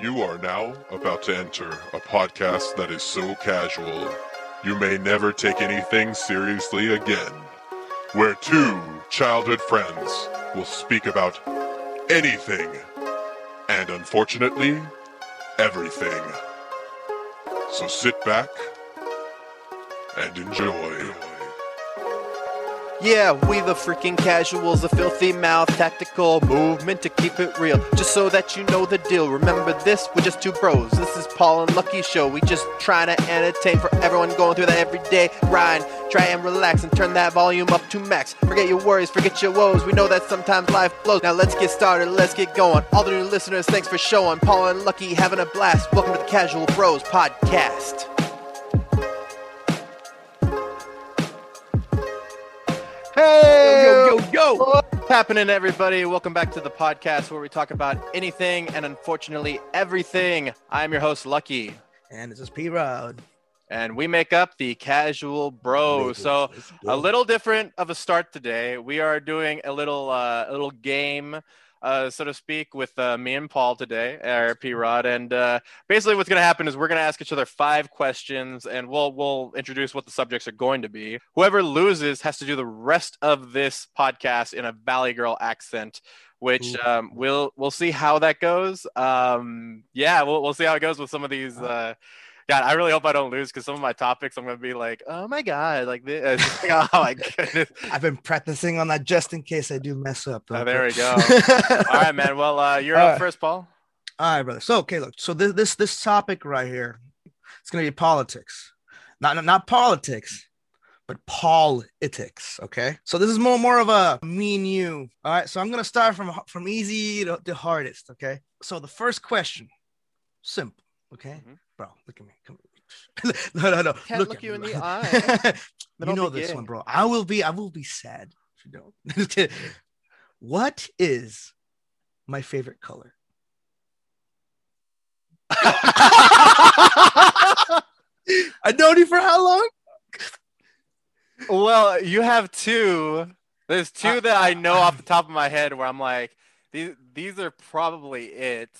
You are now about to enter a podcast that is so casual, you may never take anything seriously again. Where two childhood friends will speak about anything, and unfortunately, everything. So sit back and enjoy. Yeah, we the freaking casuals, the filthy mouth, tactical movement to keep it real. Just so that you know the deal. Remember this, we're just two bros. This is Paul and Lucky Show. We just trying to entertain for everyone going through that everyday grind. Try and relax and turn that volume up to max. Forget your worries, forget your woes. We know that sometimes life blows. Now let's get started, let's get going. All the new listeners, thanks for showing. Paul and Lucky having a blast. Welcome to the Casual Bros Podcast. Hey! Yo, yo, yo! What's happening, everybody? Welcome back to the podcast where we talk about anything and unfortunately everything. I'm your host, Lucky, And this is P Rod. and we make up the Casual Bros. So a little different of a start today. We are doing a little uh, a little game, uh, so to speak, with uh, me and Paul today, our P Rod. And uh, basically, what's going to happen is we're going to ask each other five questions, and we'll we'll introduce what the subjects are going to be. Whoever loses has to do the rest of this podcast in a Valley Girl accent. Which um, we'll we'll see how that goes. Um, yeah, we'll we'll see how it goes with some of these. God, I really hope I don't lose because some of my topics I'm gonna be like, oh my god, like this. oh my goodness. I've been practicing on that just in case I do mess up. Oh, there we go. All right, man. Well, uh, you're All up right. first, Paul. All right, brother. So, okay, look. So this this this topic right here, it's gonna be politics, not not, not politics, but politics. Okay. So this is more more of a me and you. All right. So I'm gonna start from from easy to the hardest. Okay. So the first question, simple. Okay, Mhm. Bro. Look at me. Come. no, no, no. Can't look at you me, in the eye. you Then know I'll be this gay. one, bro. I will be. I will be sad if you don't. What is my favorite color? I known you for how long? well, you have two. There's two Uh, that I know off the top of my head where I'm like, these these are probably it.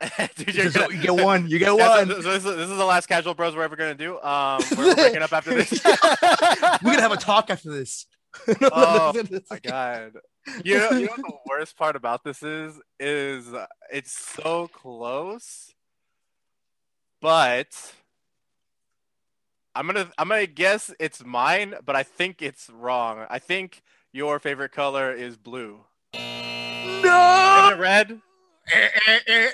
Dude, gonna- you get one. You get Yeah, so- one. so this, is, this is the last casual bros we're ever gonna do. Um, we're breaking up after this. We're gonna have a talk after this. Oh, my god you know, you know what the worst part about this is is uh, it's so close but i'm gonna i'm gonna guess it's mine but i think it's wrong i think your favorite color is blue no, is it red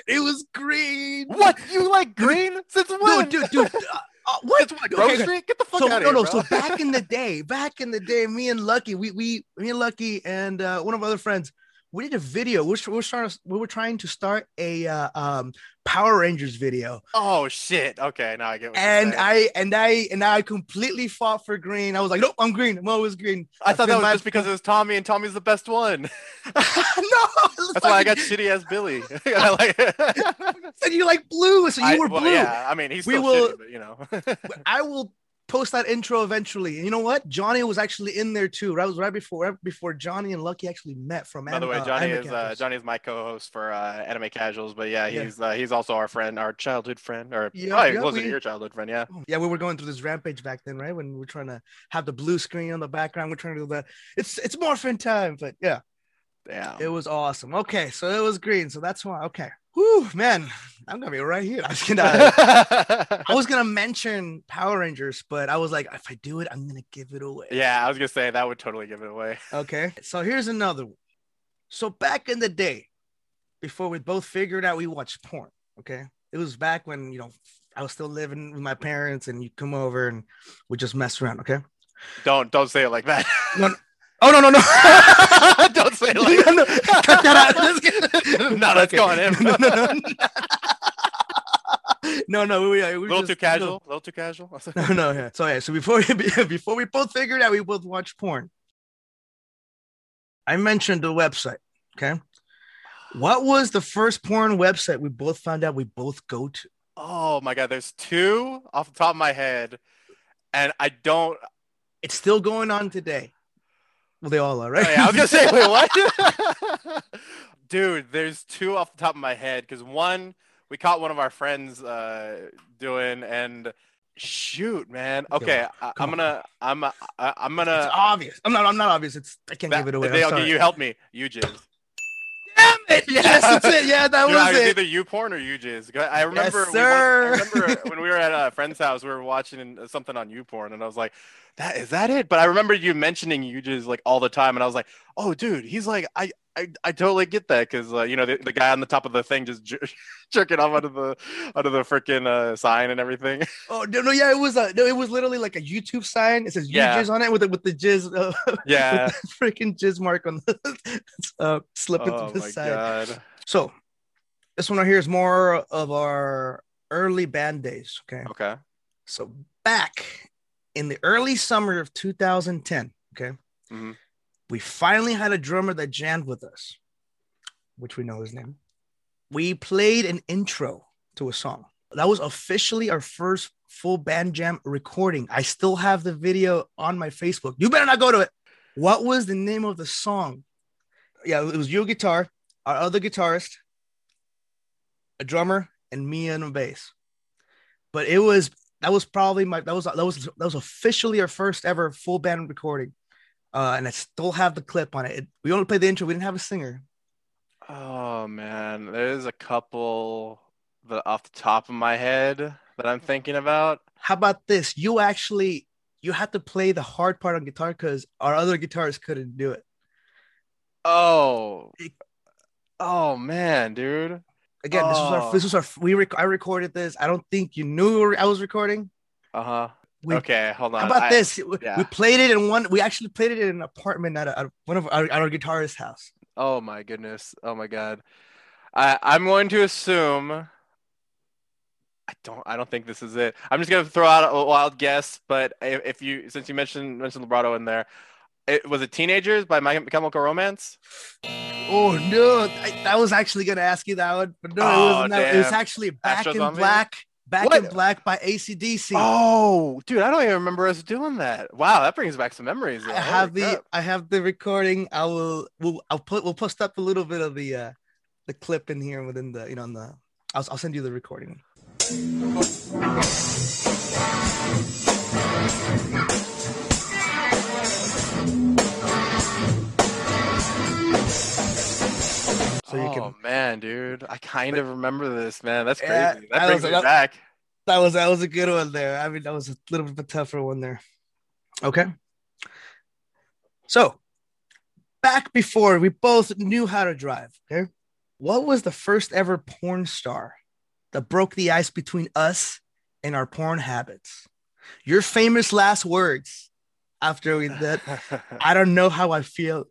it was green. what you like green since when dude, dude, dude. Uh, uh, what? What, Okay. Get the fuck so out no, of no. here, bro. So back in the day, back in the day, me and Lucky, we we me and Lucky and uh, one of our other friends, we did a video. We're, we're trying to we were trying to start a uh, um Power Rangers video, oh shit okay now i get what you're and. I and I and I completely fought for green. I was like, nope, I'm green. I'm always green. I thought that was my- just because it was Tommy, and Tommy's the best one. no, That's why I got shitty ass Billy. I like. said you like blue, so you I- were well, blue. Yeah, I mean he's We will- shitty, but you know. I will post that intro eventually. And you know what? Johnny was actually in there too. That was right before right before Johnny and Lucky actually met from. By the An- way, uh, Johnny Anime is uh, Johnny is my co-host for uh, Anime Casuals, but yeah, Yeah. he's uh, he's also our friend, our childhood friend, or Yeah, yeah, to we- your childhood friend. Yeah. Yeah, we were going through this rampage back then, right? When we we're trying to have the blue screen on the background, we're trying to do the it's it's morphin time, but yeah, Yeah. it was awesome. Okay, so it was green, so that's why. Okay, whew, man, I'm gonna be right here. I was gonna, I was gonna mention Power Rangers, but I was like, if I do it, I'm gonna give it away. yeah, I was gonna say that would totally give it away. Okay, so here's another one. So back in the day, before we both figured out we watched porn, okay, it was back when you know I was still living with my parents, and you come over and we just mess around. Okay. Don't don't say it like that. No, no. Oh no no no! don't say it like no, no, cut that out. No, that's going in. No, no, no. no, no, we, uh, we A little just- too casual. A little too casual. No, no, yeah. So yeah, so before we, before we both figured out we both watched porn, I mentioned the website. Okay, what was the first porn website we both found out we both go to? Oh my god, there's two off the top of my head, and I don't. It's still going on today. Well, they all are, Oh, right? yeah, I was gonna say, wait, what? dude, there's two off the top of my head because one we caught one of our friends uh, doing, and shoot, man. Okay, I, I'm gonna, I'm, I, I'm gonna. It's obvious. I'm not. I'm not obvious. It's. I can't that- give it away. They- okay, you help me. You jizz. It! Yes, that's it. Yeah, that Dude, was I it. either you porn or you jizz. I remember, we wa- sir. I remember uh, when we were at a friend's house, we were watching something on you porn, and I was like, "That is that it?" But I remember you mentioning you jizz like all the time, and I was like, "Oh, dude, he's like, I, I, I totally get that because uh, you know the, the guy on the top of the thing just jer- jerking off under the under the freaking uh, sign and everything." Oh no, no, yeah, it was a. No, it was literally like a YouTube sign. It says Yeah. jizz on it with the with the jizz, uh, Yeah. freaking jizz mark on the uh, slipping oh to the my side. god. So, this one right here is more of our early band days. Okay, Okay. so back in the early summer of 2010, okay, Mhm. We finally had a drummer that jammed with us, which we know his name. We played an intro to a song. That was officially our first full band jam recording. I still have the video on my Facebook. You better not go to it. What was the name of the song? Yeah, it was your guitar, our other guitarist, a drummer, and me on a bass. But it was that was probably my that was that was that was officially our first ever full band recording. Uh, and I still have the clip on it. it. We only played the intro. We didn't have a singer. Oh man, there's a couple that off the top of my head that I'm thinking about. How about this? You actually you had to play the hard part on guitar because our other guitarists couldn't do it. Oh. Oh man, dude. Again, this was our Oh. this was our we rec- I recorded this. I don't think you knew I was recording. Uh-huh. We, okay, hold on. How about I- this? We- yeah. We played it in one. We actually played it in an apartment at, a, at one of our, our guitarist's house. Oh my goodness. Oh my god. I I'm going to assume I don't I don't think this is it. I'm just gonna throw out a wild guess, but if, if you since you mentioned mentioned Vibrato in there, it was it Teenagers by My Chemical Romance? Oh no, I, I was actually gonna ask you that one, but no, Oh, it wasn't. That, it was actually Back Astro in Zombie? Black. Back What? in Black by AC/DC. Oh, dude, I don't even remember us doing that. Wow, that brings back some memories. though. I have Holy the crap. I have the recording. I will we'll I'll put we'll post up a little bit of the uh the clip in here within the you know on the I'll I'll send you the recording. Oh um, man, dude, I kind of remember this, man. That's crazy. Yeah, that that brings was- me that- back. that was that was a good one there. I mean that was a little bit of a tougher one there. Okay. So back before we both knew how to drive, okay? What was the first ever porn star that broke the ice between us and our porn habits? Your famous last words after we did. I don't know how I feel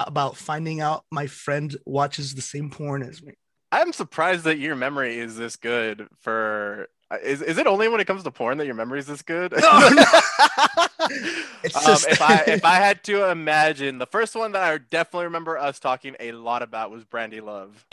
about finding out my friend watches the same porn as me. I'm surprised that your memory is this good for uh, is, is it only when it comes to porn that your memory is this good? No, no. It's Um, just- if I if I had to imagine, the first one that I definitely remember us talking a lot about was Brandi Love.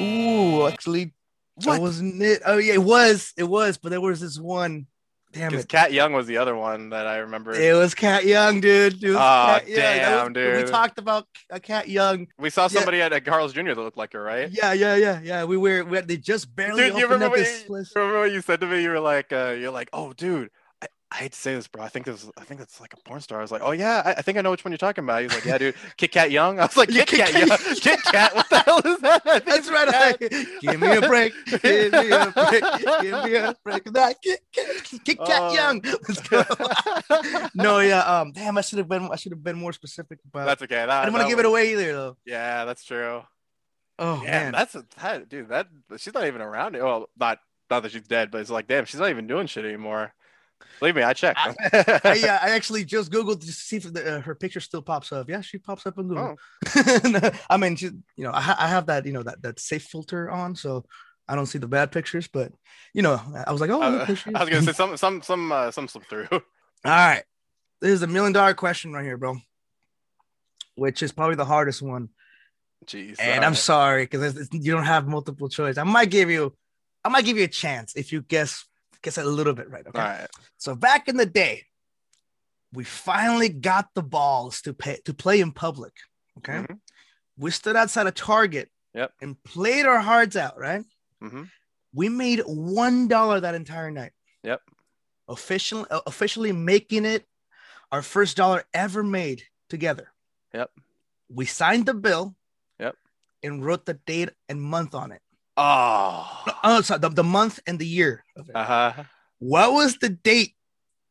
Ooh, actually, What? that wasn't it. Oh yeah, it was. It was, but there was this one. Damn Because it! Cat Young was the other one that I remember. It was Cat Young, dude. It was Aw, Cat damn, was- We talked about a Cat Young. we saw Yeah. somebody at a Carl's Jr. that looked like her, right? Yeah, yeah, yeah, yeah. We were. We had, they just barely Dude, you remember up what this you, remember what you said to me? You were like, uh, you're like, oh, dude, I, hate to say this, bro. I think this, I think it's like a porn star. I was like, oh yeah, I, I think I know which one you're talking about. He was like, yeah, dude, Kit Kat Young. I was like, Kit Kat Young, Kat- Kit Kat. What the hell is that? That's right. Kat. I- give me a break. Give me a break. Give me a break. That Kit, Kit, Kit Kat Oh. Young. Let's go. no, yeah. Um, damn. I should have been. I should have been more specific about. That's okay. That, I didn't want to give it away either, though. Yeah, that's true. Oh Yeah, man. that's a that, dude. That she's not even around. Well, not not that she's dead, but it's like, damn, she's not even doing shit anymore. Believe me, I checked. I, yeah, I actually just googled to see if the, uh, her picture still pops up. Yeah, she pops up on Google. Oh. I mean, she, you know, I, ha- I have that, you know, that that safe filter on, so I don't see the bad pictures. But you know, I was like, oh, Uh, look, there she I was gonna say some some some uh, some slip through. All right, this is a million dollar question right here, bro. Which is probably the hardest one, Jeez. and I'm sorry because you don't have multiple choice. I might give you, I might give you a chance if you guess guess a little bit right. Okay. All right. So back in the day, we finally got the balls to pay to play in public. Okay. Mhm. we stood outside a Target. Yep. And played our hearts out, right? hmm We made one dollar that entire night. Yep. Officially, uh, officially making it our first dollar ever made together. Yep. We signed the bill. Yep. And wrote the date and month on it. Oh. Oh, sorry, the, the month and the year. Uh huh. What was the date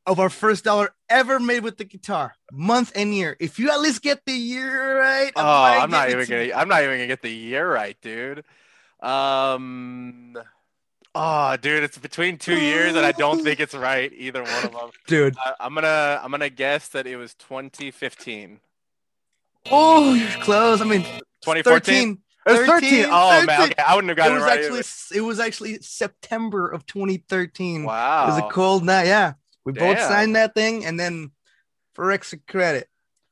of our first dollar ever made with the guitar? Month and year. If you at least get the year right, Oh, gonna I'm not even to you. gonna. I'm not even gonna get the year right, dude. Um. Oh, dude, it's between two years, and I don't think it's right either one of them. dude. I, I'm gonna. I'm gonna guess that it was 2015. Oh, you're close. I mean, 2014. 13. It was 13. 13, Oh man, okay, I wouldn't have It gotten was it right. actually it was actually September of 2013. wow. It was a cold night. Yeah, we both signed that thing, and then for extra credit,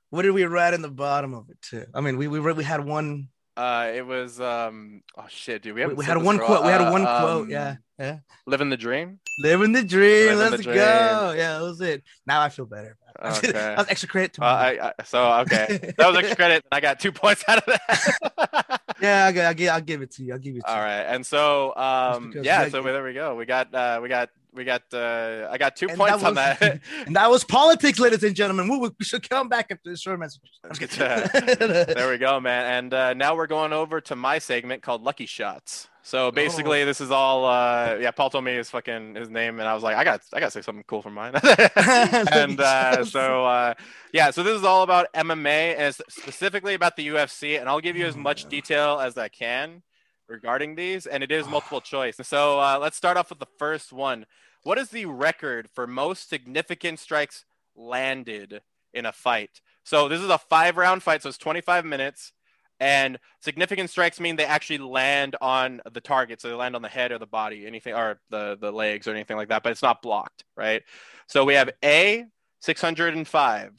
what did we write in the bottom of it too? I mean, we we we had one Uh, it was um. Oh shit, dude. We, we, we had one quote. We had one Uh, quote. um, Yeah, yeah. Living the dream. Living the dream. Living Let's the go. Yeah, that was it. Now I feel better. Okay. that was extra credit to Uh, me. I, I, so okay, that was extra credit. I got two points out of that. yeah, I'll, I'll, gi- I'll give it to you. I'll give it to All you. All right, and so um, yeah, so there we go. We got uh, we got we got uh, I got two And points that on that. And that was PAULitics, ladies and gentlemen. We, we should come back after this short message. I'm just kidding. there we go, man. And uh, now we're going over to my segment called Lucky Shots. So basically, Oh. this is all. Uh, yeah, Paul told me his fucking his name, and I was like, I got I got to say something cool for mine. and uh, so uh, yeah, so this is all about MMA, and specifically about the UFC. And I'll give you as Oh, much detail as I can regarding these, and it is multiple choice. So uh, let's start off with the first one. What is the record for most significant strikes landed in a fight? So this is a five round fight, so it's 25 minutes. And significant strikes mean they actually land on the target, so they land on the head or the body, anything, or the the legs or anything like that. But it's not blocked, right? So we have A 605,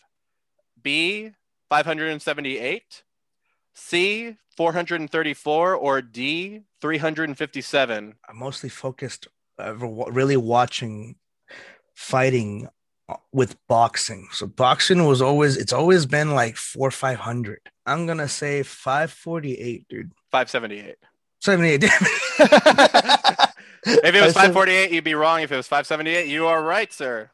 B 578, C 434, or D 357. I'm mostly focused, uh, really watching fighting uh, with boxing. So boxing was always, it's always been like four, 500. I'm going to say 548, dude. 578. 78. If it was 548, you'd be wrong. If it was 578, you are right, sir.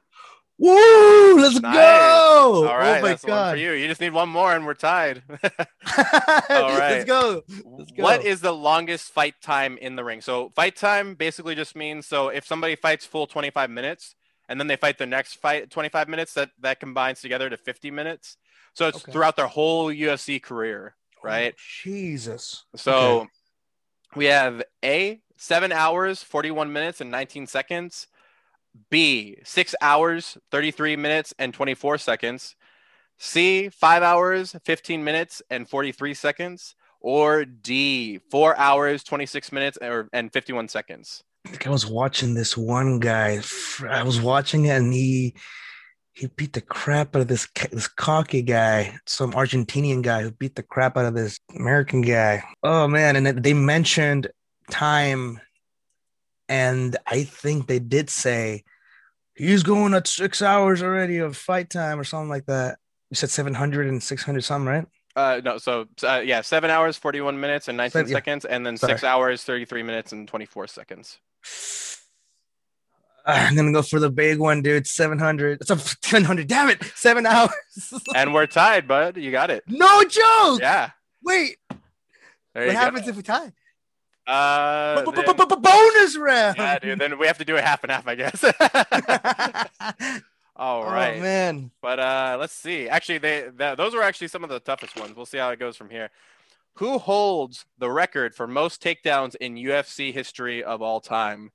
Woo! Let's Nice. go! All oh right, oh my that's one for you. You just need one more, and we're tied. All right. Let's go. Let's go. What is the longest fight time in the ring? So fight time basically just means so if somebody fights full 25 minutes and then they fight the next fight 25 minutes, that that combines together to 50 minutes. So it's Okay. throughout their whole UFC career, oh, right? Oh, Jesus. So Okay. we have A, seven hours, 41 minutes, and 19 seconds. B, six hours, 33 minutes, and 24 seconds. C, five hours, 15 minutes, and 43 seconds. Or D, four hours, 26 minutes, and 51 seconds. I think I was watching this one guy. I was watching it, and he he beat the crap out of this this cocky guy, some Argentinian guy who beat the crap out of this American guy. Oh man! And they mentioned time, and I think they did say he's going at six hours already of fight time or something like that. You said 700 and 600 something, right? Uh, no, so uh, yeah, seven hours, 41 minutes, and 19 Seven- yeah. seconds, and then six hours, 33 minutes, and 24 seconds. I'm gonna go for the big one, dude. 700. It's a 700. Damn it! Seven hours. And we're tied, bud. You got it. no joke. Yeah. Wait, There what happens go. if we tie? Uh, then- Bonus round. yeah, dude. Then we have to do a half and half, I guess. All right. Oh man. But uh, let's see. Actually, they th- those were actually some of the toughest ones. We'll see how it goes from here. Who holds the record for most takedowns in UFC history of all time?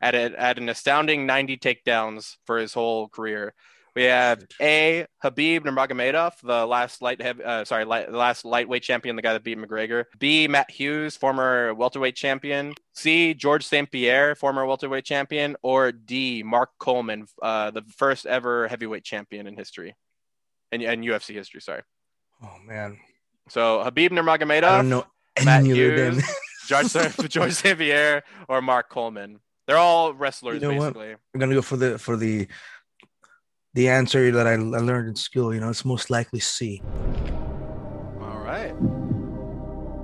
At a, at an astounding 90 takedowns for his whole career. We have A. Khabib Nurmagomedov, the last light heavy, uh, sorry, light, the last lightweight champion, the guy that beat McGregor. B. Matt Hughes, former welterweight champion. C. George St. Pierre, former welterweight champion. Or D. Mark Coleman, uh, the first ever heavyweight champion in history, in UFC history. Sorry. Oh man. So Khabib I don't Nurmagomedov, know Matt. Hughes, George, George St. Pierre, or Mark Coleman. They're all wrestlers, You know what? basically. I'm gonna go for the for the the answer that I, I learned in school. You know, it's most likely C. All right.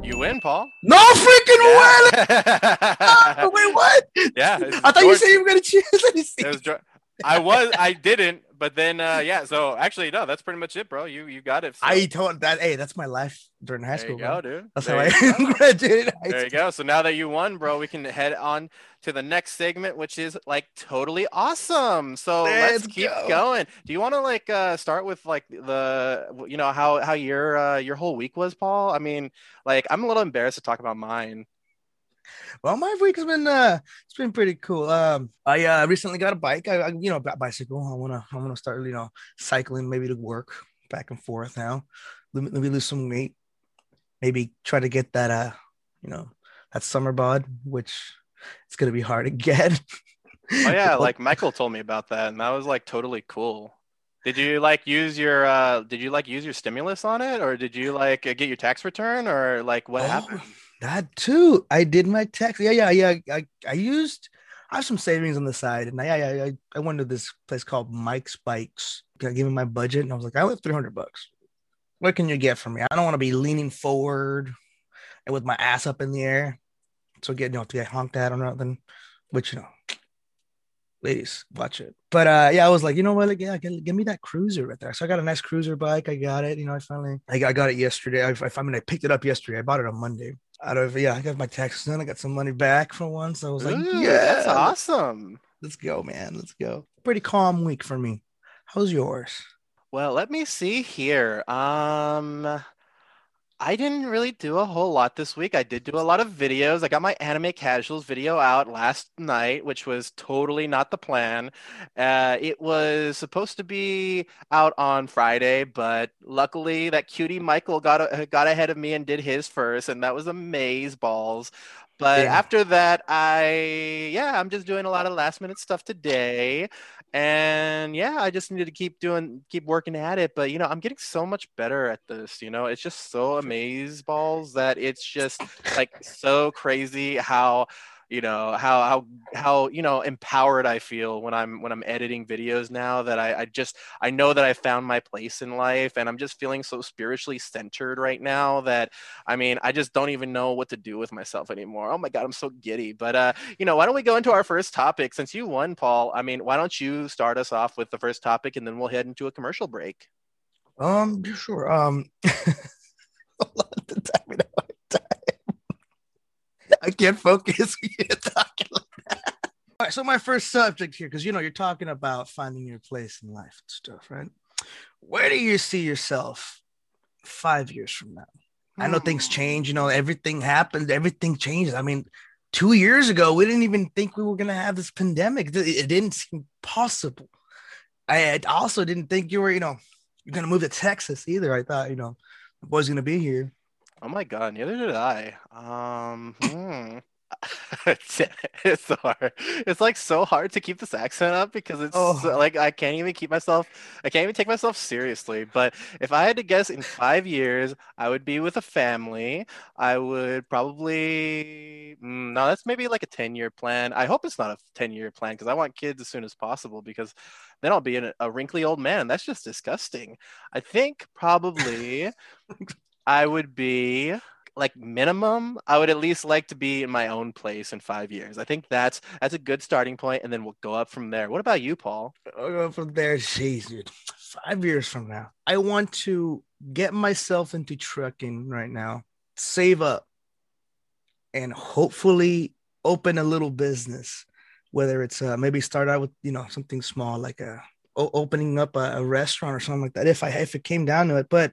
You win, Paul. No freaking way! Yeah. Wait, what? Yeah, I thought you said you were gonna choose. Let me see. It was I was I didn't, but then uh yeah, so actually no, that's pretty much it, bro. You you got it. So, I told that. Hey, that's my life during high there school. you go, bro. dude. That's there how I graduated. high There you go. So now that you won, bro, we can head on to the next segment, which is like totally awesome. So let's Let's keep go. going. Do you want to like uh start with like the you know how how your uh your whole week was, Paul? I mean, like I'm a little embarrassed to talk about mine. Well, my week's been uh, it's been pretty cool. Um, I uh recently got a bike. I, I you know got bicycle. I wanna I wanna start you know cycling maybe to work back and forth now. Let me, let me lose some weight. Maybe try to get that uh you know that summer bod, which it's gonna be hard to get. Oh yeah, like Michael told me about that, and that was like totally cool. Did you like use your uh did you like use your stimulus on it or did you like get your tax return or like what Oh, happened? That too. I did my tax. Yeah, yeah, yeah. I, I used. I have some savings on the side, and I I I, went to this place called Mike's Bikes. I gave him my budget, and I was like, I have three hundred bucks. What can you get from me? I don't want to be leaning forward and with my ass up in the air, so get you know to get honked at or nothing. But you know, ladies, watch it. But uh, yeah, I was like, you know what? Like, yeah, give, give me that cruiser right there. So I got a nice cruiser bike. I got it. You know, I finally, I, got- I got it yesterday. I, I, I mean, I picked it up yesterday. I bought it on Monday. Out of yeah, I got my taxes done. I got some money back for once. I was like, Ooh, yeah, that's awesome. Let's go, man. Let's go. Pretty calm week for me. How's yours? Well, let me see here. Um, I didn't really do a whole lot this week. I did do a lot of videos. I got my anime casuals video out last night, which was totally not the plan. Uh, it was supposed to be out on Friday, but luckily that cutie Michael got a, got ahead of me and did his first, and that was amaze balls. But Yeah. after that, I yeah, I'm just doing a lot of last minute stuff today and yeah i just needed to keep doing keep working at it but you know i'm getting so much better at this you know? It's just so amaze balls that it's just like so crazy how you know how how how you know empowered i feel when i'm when i'm editing videos now that i, I just i know that i found my place in life and i'm just feeling so spiritually centered right now that i mean i just don't even know what to do with myself anymore. Oh my god i'm so giddy. But uh you know why don't we go into our first topic? Since you won paul i mean why don't you start us off with the first topic and then we'll head into a commercial break. Um, sure. Um, hold on, the time it out, time. I can't focus you're talking like that. All right, so my first subject here, because you know you're talking about finding your place in life and stuff, right? Where do you see yourself five years from now? I know things hmm. change, you know, everything happens, everything changes. I mean, two years ago, we didn't even think we were gonna have this pandemic. It, didn't seem possible. I I also didn't think you were, you know, you're gonna move to Texas either. I thought, you know, the boy's gonna be here. Oh my god neither did i. Um hmm. it's, it's hard. It's like so hard to keep this accent up because it's Oh. so- like i can't even keep myself i can't even take myself seriously. But if i had to guess in five years i would be with a family. I would probably mm, no that's maybe like a 10 year plan. I hope it's not a 10 year plan because i want kids as soon as possible because then i'll be an, a wrinkly old man. That's just disgusting. I think probably i would be like minimum i would at least like to be in my own place in five years i think that's that's a good starting point and then we'll go up from there what about you paul I'll go from there. Jeez, dude. Five years from now, I want to get myself into trucking right now, save up, and hopefully open a little business. Whether it's uh, maybe start out with you know something small like a o- opening up a, a restaurant or something like that. If I if it came down to it, but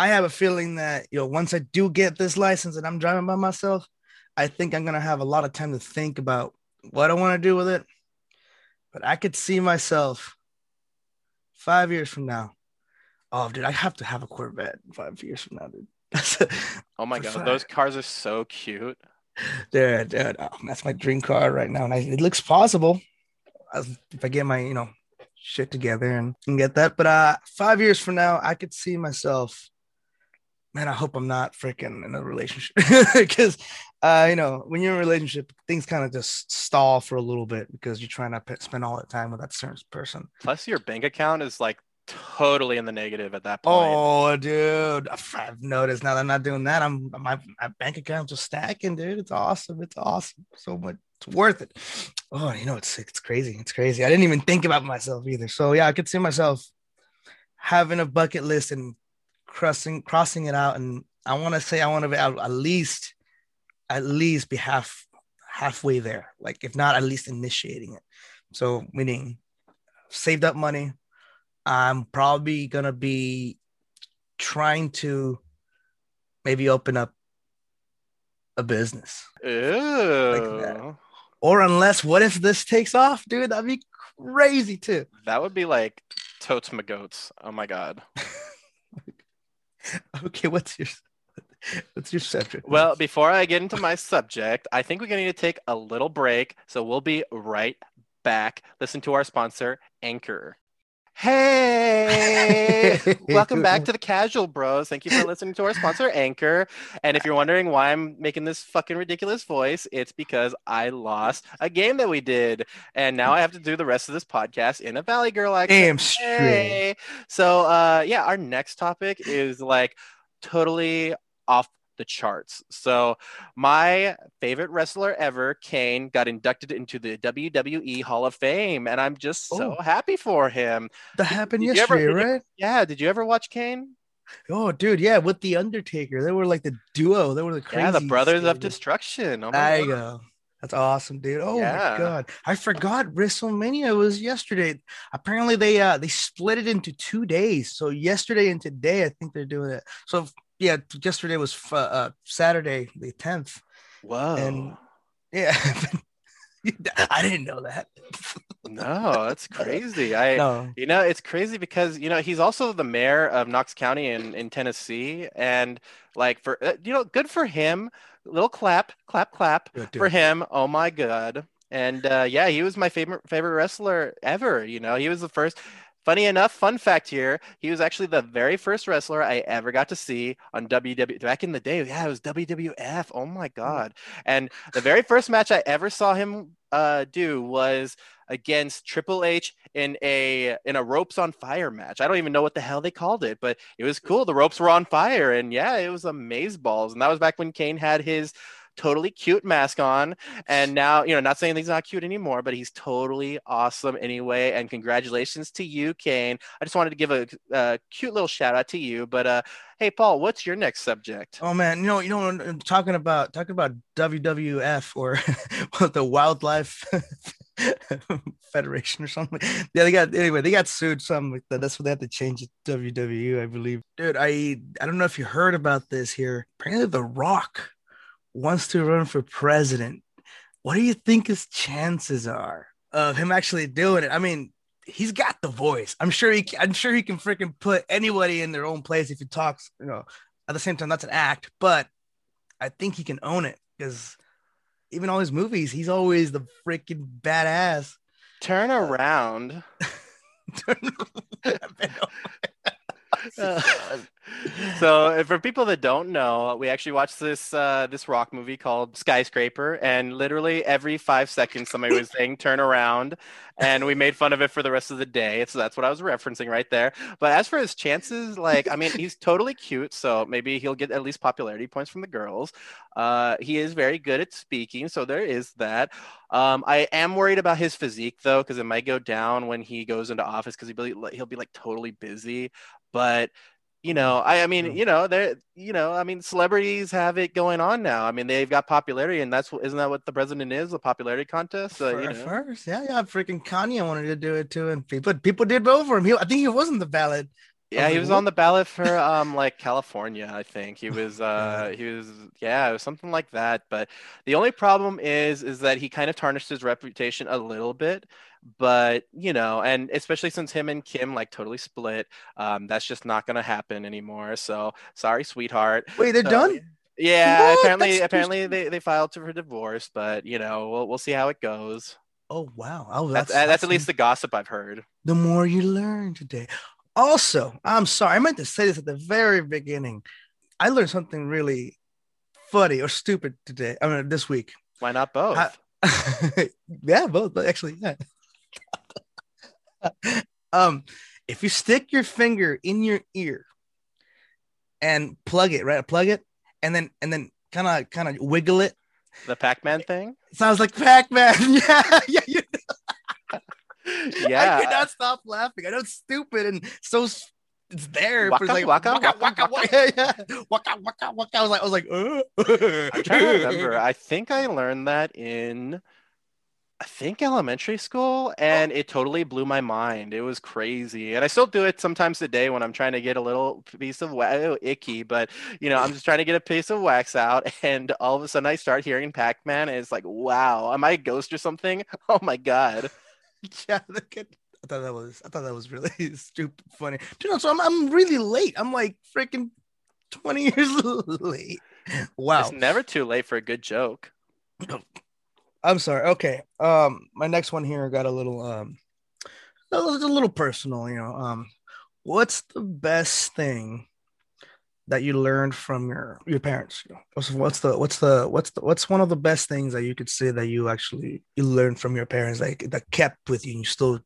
I have a feeling that you know once I do get this license and I'm driving by myself, I think I'm gonna have a lot of time to think about what I want to do with it. But I could see myself five years from now. Oh, dude, I have to have a Corvette five years from now, dude. That's oh my god sure. those cars are so cute dude, dude, oh, that's my dream car right now, and I, it looks possible if I get my you know shit together and can get that. But uh, five years from now, I could see myself. Man, I hope I'm not freaking in a relationship because, uh, you know, when you're in a relationship, things kind of just stall for a little bit because you're trying to spend all that time with that certain person. plus your bank account is like totally in the negative at that point. Oh, dude, I've noticed now that I'm not doing that. I'm my, my bank account's just stacking, dude. It's awesome. It's awesome. So much. It's worth it. Oh, you know, it's it's crazy. It's crazy. I didn't even think about myself either. So yeah, I could see myself having a bucket list and crossing crossing it out. And I want to say I want to be at, at least at least be half halfway there. Like if not, at least initiating it. So meaning saved up money. I'm probably gonna be trying to maybe open up a business. Ew. Or unless what if this takes off, dude? That'd be crazy too. That would be like totes my goats. Oh my god. Okay, what's your what's your subject? Well, before I get into my subject, I think we're gonna need to take a little break. So we'll be right back. Listen to our sponsor, Anchor. Hey, welcome back to the Casual Bros. Thank you for listening to our sponsor, Anchor. And if you're wondering why I'm making this fucking ridiculous voice, it's because I lost a game that we did, and now I have to do the rest of this podcast in a Valley Girl accent. Damn straight. Hey. So, uh, yeah, our next topic is like totally off the charts. So, my favorite wrestler ever, Kane, got inducted into the WWE Hall of Fame, and I'm just so Oh. happy for him. That happened Did ever- yesterday, did right? Yeah, did you ever watch Kane? Oh, dude, yeah, with the Undertaker, they were like the duo. They were the crazy. yeah, the Brothers of. Destruction. Oh There you go. That's awesome, dude. Oh Yeah. my god. I forgot WrestleMania was yesterday. Apparently they uh they split it into two days. So yesterday and today I think they're doing it. So yeah, yesterday was uh Saturday the 10th. Wow. And- Yeah. I didn't know that. no, that's crazy. I No. You know, it's crazy because you know he's also the mayor of Knox County in in Tennessee, and like for uh, you know, good for him. Little clap, clap, clap Good, for him. Oh my god! And uh, yeah, he was my favorite favorite wrestler ever. You know, he was the first. Funny enough, fun fact here, he was actually the very first wrestler I ever got to see on WW back in the day. Yeah, it was WWF. Oh my god! And the very first match I ever saw him uh, do was against Triple H in a in a ropes on fire match. I don't even know what the hell they called it, but it was cool. The ropes were on fire, and yeah, it was amaze balls. And that was back when Kane had his totally cute mask on and now you know not saying he's not cute anymore but he's totally awesome anyway and congratulations to you kane i just wanted to give a, a cute little shout out to you but uh hey paul what's your next subject Oh man, you know, you know, I'm talking about talking about WWF or the Wildlife Federation or something. Yeah, they got anyway. They got sued. Something like that. That's what they had to change it WWE, I believe. Dude, I I don't know if you heard about this here. Apparently, The Rock wants to run for president. What do you think his chances are of him actually doing it? I mean, he's got the voice. I'm sure he. I'm sure he can freaking put anybody in their own place if he talks. You know, at the same time, that's an act, but I think he can own it because even all his movies, he's always the freaking badass. turn around Uh, so uh, for people that don't know we actually watched this uh, this rock movie called skyscraper and literally every five seconds somebody was saying turn around and we made fun of it for the rest of the day. So that's what i was referencing right there. But as for his chances like i mean he's totally cute so maybe he'll get at least popularity points from the girls. Uh, he is very good at speaking so there is that. Um, I am worried about his physique though, because it might go down when he goes into office because he'll be he'll be like totally busy. But you know, I, I mean, you know, they're you know, I mean, celebrities have it going on now. I mean, they've got popularity, and that's isn't that what the president is? A popularity contest. So, you know. first, yeah, yeah, freaking Kanye wanted to do it too, and people people did vote for him. He, I think he wasn't the ballot. Yeah, he was on the ballot for um like California, I think. He was uh he was yeah, it was something like that. But the only problem is is that he kind of tarnished his reputation a little bit. But you know, and especially since him and Kim like totally split, um, that's just not gonna happen anymore. So sorry, sweetheart. Wait, they're So, done. Yeah, What? apparently That's apparently they, they filed for divorce, but you know, we'll we'll see how it goes. Oh wow, oh, That's that's that's, at least the gossip I've heard. the more you learn today. Also, I'm sorry, I meant to say this at the very beginning. I learned something really funny or stupid today. I mean, this week. Why not both? I- yeah, both, but actually, yeah. um, if you stick your finger in your ear and plug it, right? Plug it, and then and then kind of kind of wiggle it. The Pac-Man thing. Sounds like Pac-Man. yeah, yeah. You, Yeah. I could not stop laughing. I know it's stupid and so it's there. but Waka, it's like waka, waka, waka, waka, waka, yeah. waka, waka, waka. I was like, I was like, uh. I'm trying to remember. I think I learned that in, I think elementary school, and it totally blew my mind. It was crazy, and I still do it sometimes today when I'm trying to get a little piece of wax, oh, icky, but you know, I'm just trying to get a piece of wax out, and all of a sudden I start hearing Pac-Man, and it's like, wow, am I a ghost or something? Oh my god! yeah, look at. I thought that was. I thought that was really stupid, funny. You know, so I'm. I'm really late. I'm like freaking twenty years late. Wow. It's never too late for a good joke. I'm sorry. Okay. Um, my next one here got a little um, a little, a little personal. You know, um, what's the best thing that you learned from your your parents? What's, what's the what's the what's the what's one of the best things that you could say that you actually you learned from your parents like that kept with you and you still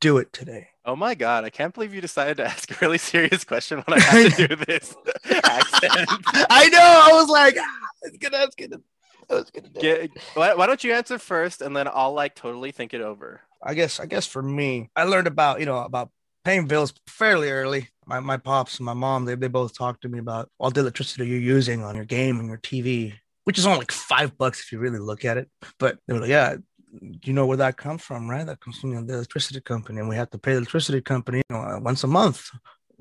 do it today? Oh my god, I can't believe you decided to ask a really serious question when I have to do this accent. I know. I was like, ah, I was gonna, I was gonna, I was gonna. do. Get, why, why don't you answer first and then I'll like totally think it over. I guess I guess for me, I learned about you know about paying bills fairly early. My my pops and my mom they, they both talked to me about all the electricity you're using on your game and your TV, which is only like five bucks if you really look at it. But they were like, yeah, you know where that comes from, right? That comes from you the electricity company, and we have to pay the electricity company you know, uh, once a month.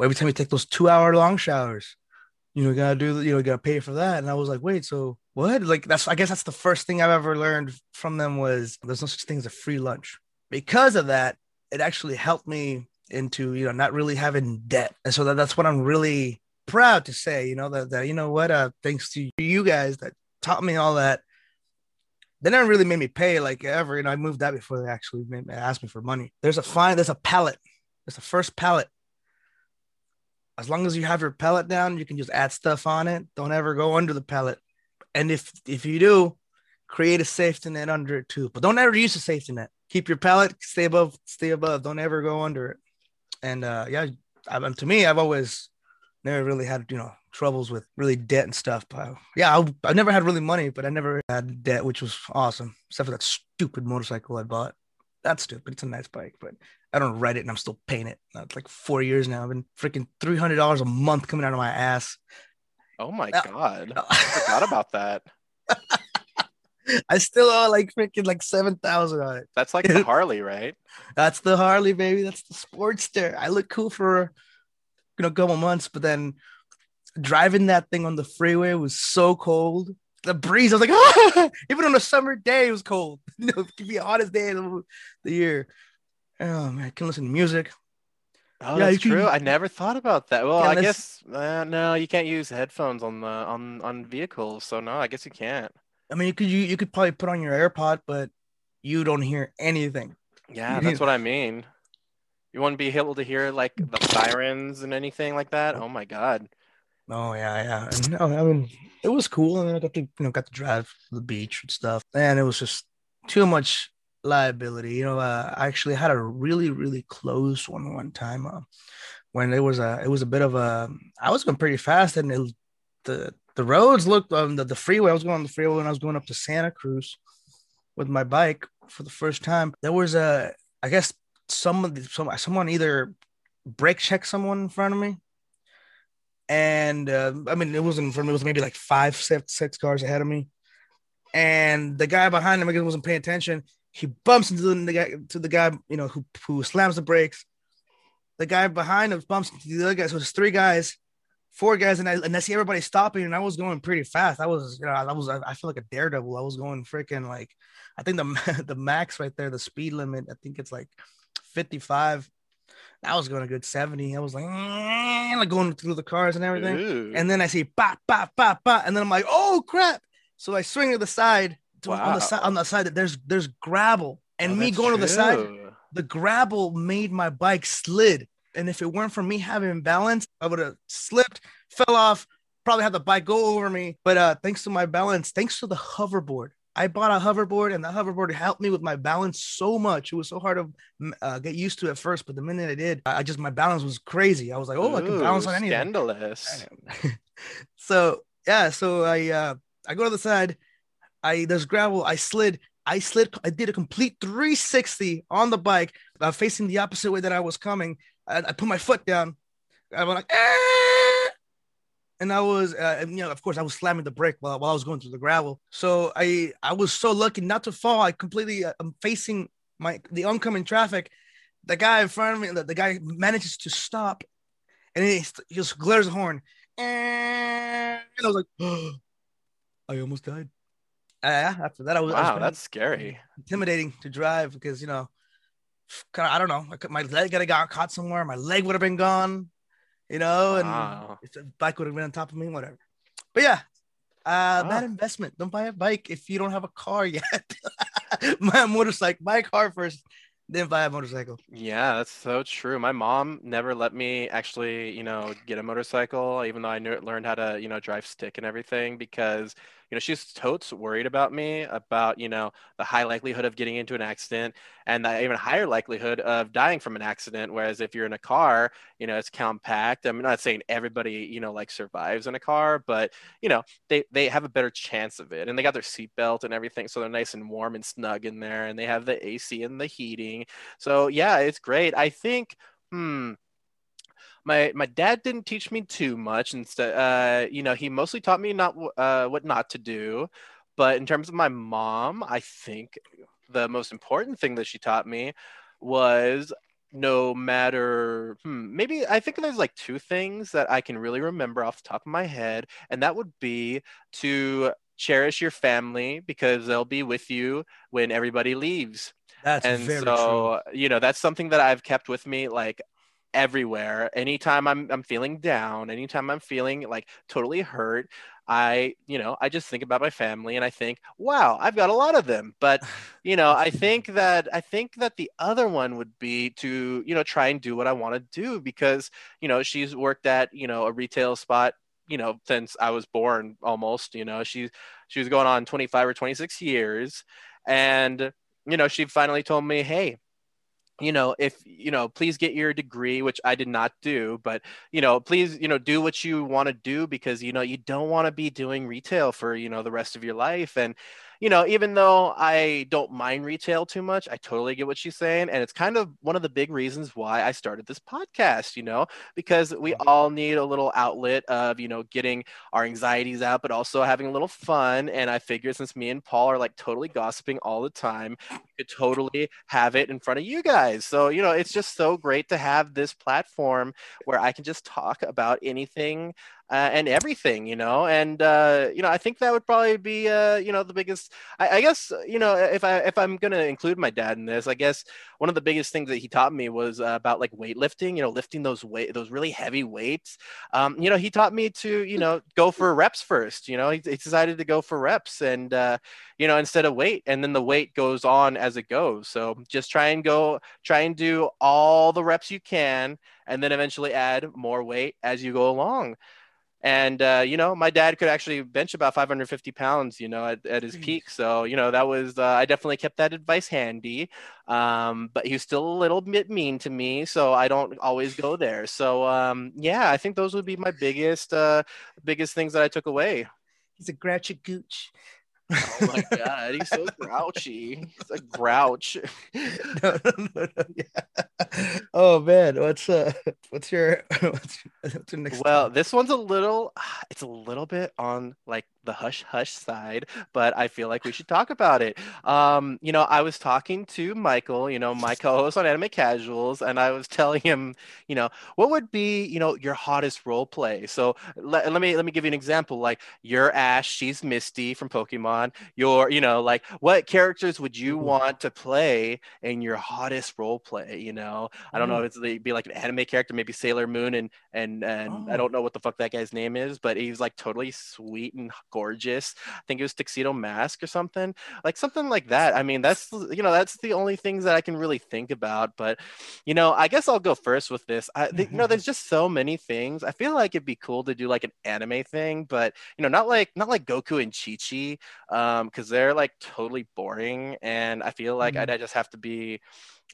Every time we take those two hour long showers, you know, you gotta do, you know, you gotta pay for that. And I was like, wait, so what? Like that's, I guess that's the first thing I've ever learned from them was there's no such thing as a free lunch. Because of that, it actually helped me into, you know, not really having debt. And so that, that's what I'm really proud to say, you know, that, that, you know what, uh, thanks to you guys that taught me all that. They never really made me pay like ever. You know, I moved that before they actually made, asked me for money. There's a fine, there's a pallet. There's the first pallet as long as you have your pallet down, you can just add stuff on it. Don't ever go under the pallet. And if if you do, create a safety net under it too. But don't ever use a safety net. Keep your pallet, stay above, stay above. Don't ever go under it. And uh, yeah, I, um, to me, I've always never really had you know troubles with really debt and stuff. But yeah, I, I never had really money, but I never had debt, which was awesome. Except for that stupid motorcycle I bought. That's stupid. It's a nice bike, but I don't ride it and I'm still paying it. It's like four years now. I've been freaking three hundred dollars a month coming out of my ass. Oh my No. god. I forgot about that. I still owe like freaking like seven thousand on it. That's like the Harley, right? That's the Harley, baby. That's the Sportster. I look cool for you know a couple months, but then driving that thing on the freeway was so cold. The breeze, I was like, ah! even on a summer day, it was cold. You know, it could be the hottest day of the- year. Oh man, I can listen to music. Oh, Yeah, that's can- true. I never thought about that. Well, I guess uh, no, you can't use headphones on the on on vehicles. So no, I guess you can't. I mean, you could you, you could probably put on your AirPod, but you don't hear anything. Yeah, that's what I mean. You wouldn't be able to hear like the sirens and anything like that. Oh my god. Oh yeah, yeah. And, no, I mean, it was cool, and I got to you know got to drive to the beach and stuff, and it was just too much liability. You know, uh, I actually had a really really close one one time uh, when it was a it was a bit of a I was going pretty fast, and it, the the roads looked um the, the freeway. I was going on the freeway when I was going up to Santa Cruz with my bike for the first time. There was a I guess someone some someone either brake checked someone in front of me and uh, I mean, it wasn't from it was maybe like five, six, six cars ahead of me, and the guy behind him, I guess, wasn't paying attention. He bumps into the, the guy, to the guy, you know, who who slams the brakes. The guy behind him bumps into the other guy. So it's three guys, four guys, and I and I see everybody stopping, and I was going pretty fast. I was, you know, I was, I feel like a daredevil. I was going freaking like, I think the the max right there, the speed limit, I think it's like fifty five. I was going a good 70. I was like, "Mm," like going through the cars and everything. Ooh. And then I see pop, pop, pop, pop, and then I'm like, oh crap! So I swing to the side. To, on the side, Wow. on the side that there's there's gravel, and Oh, me going to the side, true. the gravel made my bike slid. And if it weren't for me having balance, I would have slipped, fell off, probably had the bike go over me. But uh, thanks to my balance, thanks to the hoverboard, I bought a hoverboard, and the hoverboard helped me with my balance so much. It was so hard to uh, get used to at first, but the minute I did, I just my balance was crazy. I was like, oh, I can balance on anything. Scandalous. so yeah, so I uh, I go to the side. I there's gravel. I slid. I slid. I did a complete 360 on the bike, uh, facing the opposite way that I was coming. I, I put my foot down. I was like, ah! and I was, uh, and, you know, of course, I was slamming the brake while, while I was going through the gravel. So I, I was so lucky not to fall. I completely, uh, I'm facing my the oncoming traffic. The guy in front of me, the, the guy manages to stop, and he, he just glares a horn. And I was like, oh, I almost died. Uh, after that, I was wow, I was that's scary. intimidating to drive because you know, I don't know, I could, my leg could have got caught somewhere, my leg would have been gone, you know, and Wow. if the bike would have been on top of me, whatever. But yeah, uh, Wow. bad investment. Don't buy a bike if you don't have a car yet. a motorcycle. Buy a car first, then buy a motorcycle. Yeah, that's so true. My mom never let me actually, you know, get a motorcycle, even though I knew, it learned how to, you know, drive stick and everything, because, you know, she's totes worried about me, about, you know, the high likelihood of getting into an accident and the even higher likelihood of dying from an accident. Whereas if you're in a car, you know, it's compact. I'm not saying everybody, you know, like survives in a car, but, you know, they, they have a better chance of it. And they got their seatbelt and everything. So they're nice and warm and snug in there. And they have the AC and the heating. So yeah, it's great. I think, hmm, my my dad didn't teach me too much. Instead, uh, you know, he mostly taught me not uh, what not to do. But in terms of my mom, I think the most important thing that she taught me was no matter hmm, maybe I think there's like two things that I can really remember off the top of my head, and that would be to cherish your family because they'll be with you when everybody leaves That's and very so you know that's something that i've kept with me like everywhere. Anytime i'm i'm feeling down anytime i'm feeling like totally hurt i you know i just think about my family and i think wow i've got a lot of them. But you know i think that i think that the other one would be to you know try and do what i want to do because you know she's worked at you know a retail spot you know since i was born almost you know she she was going on 25 or 26 years. And you know she finally told me hey you know if you know please get your degree which i did not do but you know please you know do what you want to do because you know you don't want to be doing retail for you know the rest of your life. And you know even though i don't mind retail too much i totally get what she's saying and it's kind of one of the big reasons why i started this podcast you know because we mm-hmm. all need a little outlet of you know getting our anxieties out but also having a little fun and i figured since me and paul are like totally gossiping all the time we could totally have it in front of you guys. So you know it's just so great to have this platform where i can just talk about anything uh, and everything, you know, and uh, you know, I think that would probably be, uh, you know, the biggest. I, I guess, you know, if I if I'm gonna include my dad in this, I guess one of the biggest things that he taught me was uh, about like weightlifting. You know, lifting those weight, those really heavy weights. Um, you know, he taught me to, you know, go for reps first. You know, he, he decided to go for reps, and uh, you know, instead of weight, and then the weight goes on as it goes. So just try and go, try and do all the reps you can, and then eventually add more weight as you go along and uh, you know my dad could actually bench about 550 pounds you know at, at his peak. So you know that was uh, i definitely kept that advice handy. Um, but he was still a little bit mean to me so i don't always go there. So um, yeah i think those would be my biggest uh, biggest things that i took away. He's a grouchy gooch. Oh my god he's so grouchy he's a grouch no, no, no, yeah. Oh man, what's uh, what's your what's, what's your next? Well, topic? this one's a little, it's a little bit on like the hush hush side, but I feel like we should talk about it. Um, you know, I was talking to Michael, you know, my co-host on Anime Casuals, and I was telling him, you know, what would be, you know, your hottest role play. So let, let me let me give you an example. Like you're Ash, she's Misty from Pokemon. You're, you know, like what characters would you Ooh. want to play in your hottest role play? You know, I don't know mm-hmm. if it's it'd be like an anime character, maybe Sailor Moon, and and and I Oh. don't know what the fuck that guy's name is, but he's like totally sweet and gorgeous. I think it was Tuxedo Mask or something, like something like that. I mean, that's you know that's the only things that I can really think about. But you know, I guess I'll go first with this. I, th- you know, there's just so many things. I feel like it'd be cool to do like an anime thing, but you know, not like not like Goku and Chi Chi. Um because they're like totally boring and i feel like Mhm. I'd, I just have to be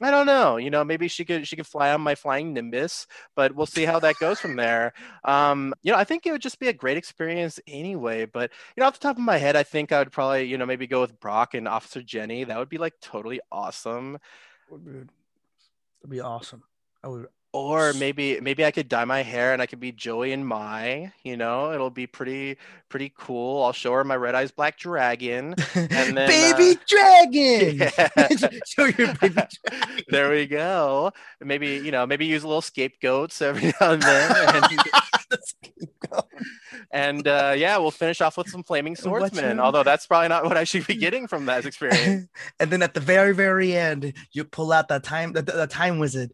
i don't know you know maybe she could she could fly on my flying nimbus but we'll see how that goes from there um you know i think it would just be a great experience anyway but you know off the top of my head i think i would probably you know maybe go with brock and officer jenny that would be like totally awesome Dude, That'd be awesome. I would. Or maybe maybe I could dye my hair and I could be Joey and Mai. You know, it'll be pretty pretty cool. I'll show her my red eyes black dragon. And then, baby uh, dragon. Yeah. Show your baby dragon. there we go. Maybe you know maybe use a little scapegoats every now and then. And, Let's keep going. and uh, yeah, we'll finish off with some flaming swordsmen. Although that's probably not what I should be getting from that experience. and then at the very, very end, you pull out the time, the, the time wizard.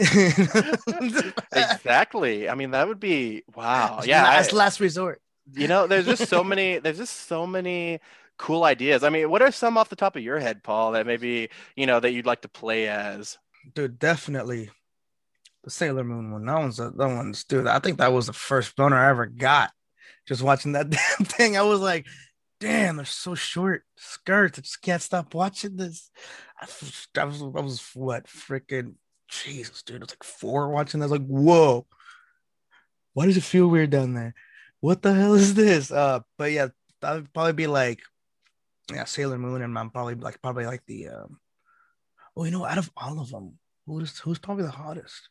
exactly. I mean, that would be wow. Yeah, I- last, resort. you know there's just so many there's just so many cool ideas i mean what are some off the top of your head paul that maybe you know that you'd like to play as Dude, definitely the Sailor Moon one. That one's a, that one's dude. I think that was the first boner I ever got. Just watching that damn thing, I was like, "Damn, they're so short skirts. I just can't stop watching this." I, f- I was, I was what freaking Jesus, dude. I was like four watching. this. like, "Whoa, why does it feel weird down there? What the hell is this?" Uh, but yeah, that would probably be like, yeah, Sailor Moon, and I'm probably like probably like the um. Well, you know, out of all of them, who's who's probably the hottest?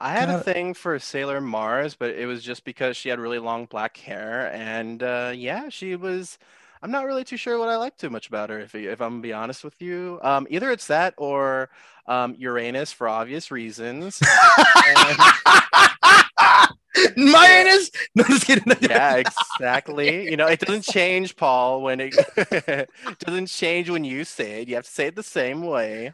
i had a thing for sailor mars but it was just because she had really long black hair and uh, yeah she was i'm not really too sure what i like too much about her if, if i'm gonna be honest with you um, either it's that or um, uranus for obvious reasons Mayonnaise? No, just kidding. yeah exactly you know it doesn't change paul when it, it doesn't change when you say it you have to say it the same way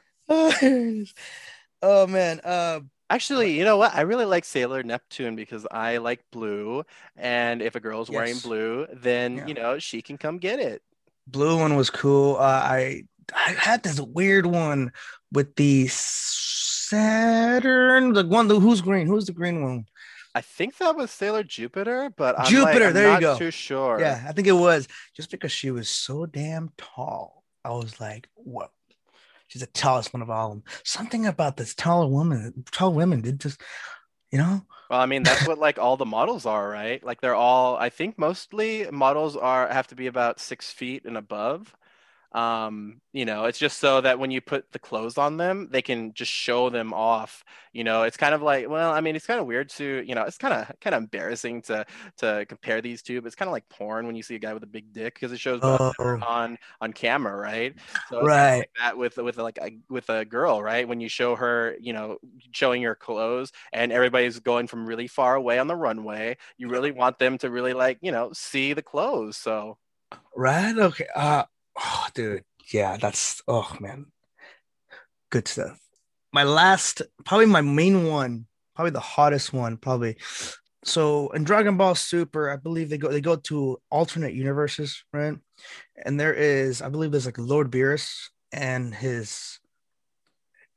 oh man. Uh, actually you know what i really like sailor neptune because i like blue and if a girl's wearing blue then Yeah. you know she can come get it blue one was cool. Uh, I I had this weird one with the Saturn. The one. The, who's green? Who's the green one? i think that was sailor jupiter but I'm Jupiter, like, there you go. too sure Yeah, I think it was just because she was so damn tall. I was like, whoa. She's the tallest one of all of them. Something about this taller woman, tall women did just, you know, well i mean that's what like all the models are right? Like they're all i think mostly models are have to be about six feet and above um you know it's just so that when you put the clothes on them they can just show them off you know it's kind of like well i mean it's kind of weird to you know it's kind of kind of embarrassing to to compare these two but it's kind of like porn when you see a guy with a big dick because it shows Oh. on on camera right so right. like that with with like a with a girl right when you show her you know showing your clothes and everybody's going from really far away on the runway you really want them to really like you know see the clothes so Right? Okay. Uh oh dude. Yeah, that's oh man. Good stuff. My last, probably my main one, probably the hottest one, probably. So in Dragon Ball Super, I believe they go they go to alternate universes, right? And there is, I believe there's like Lord Beerus and his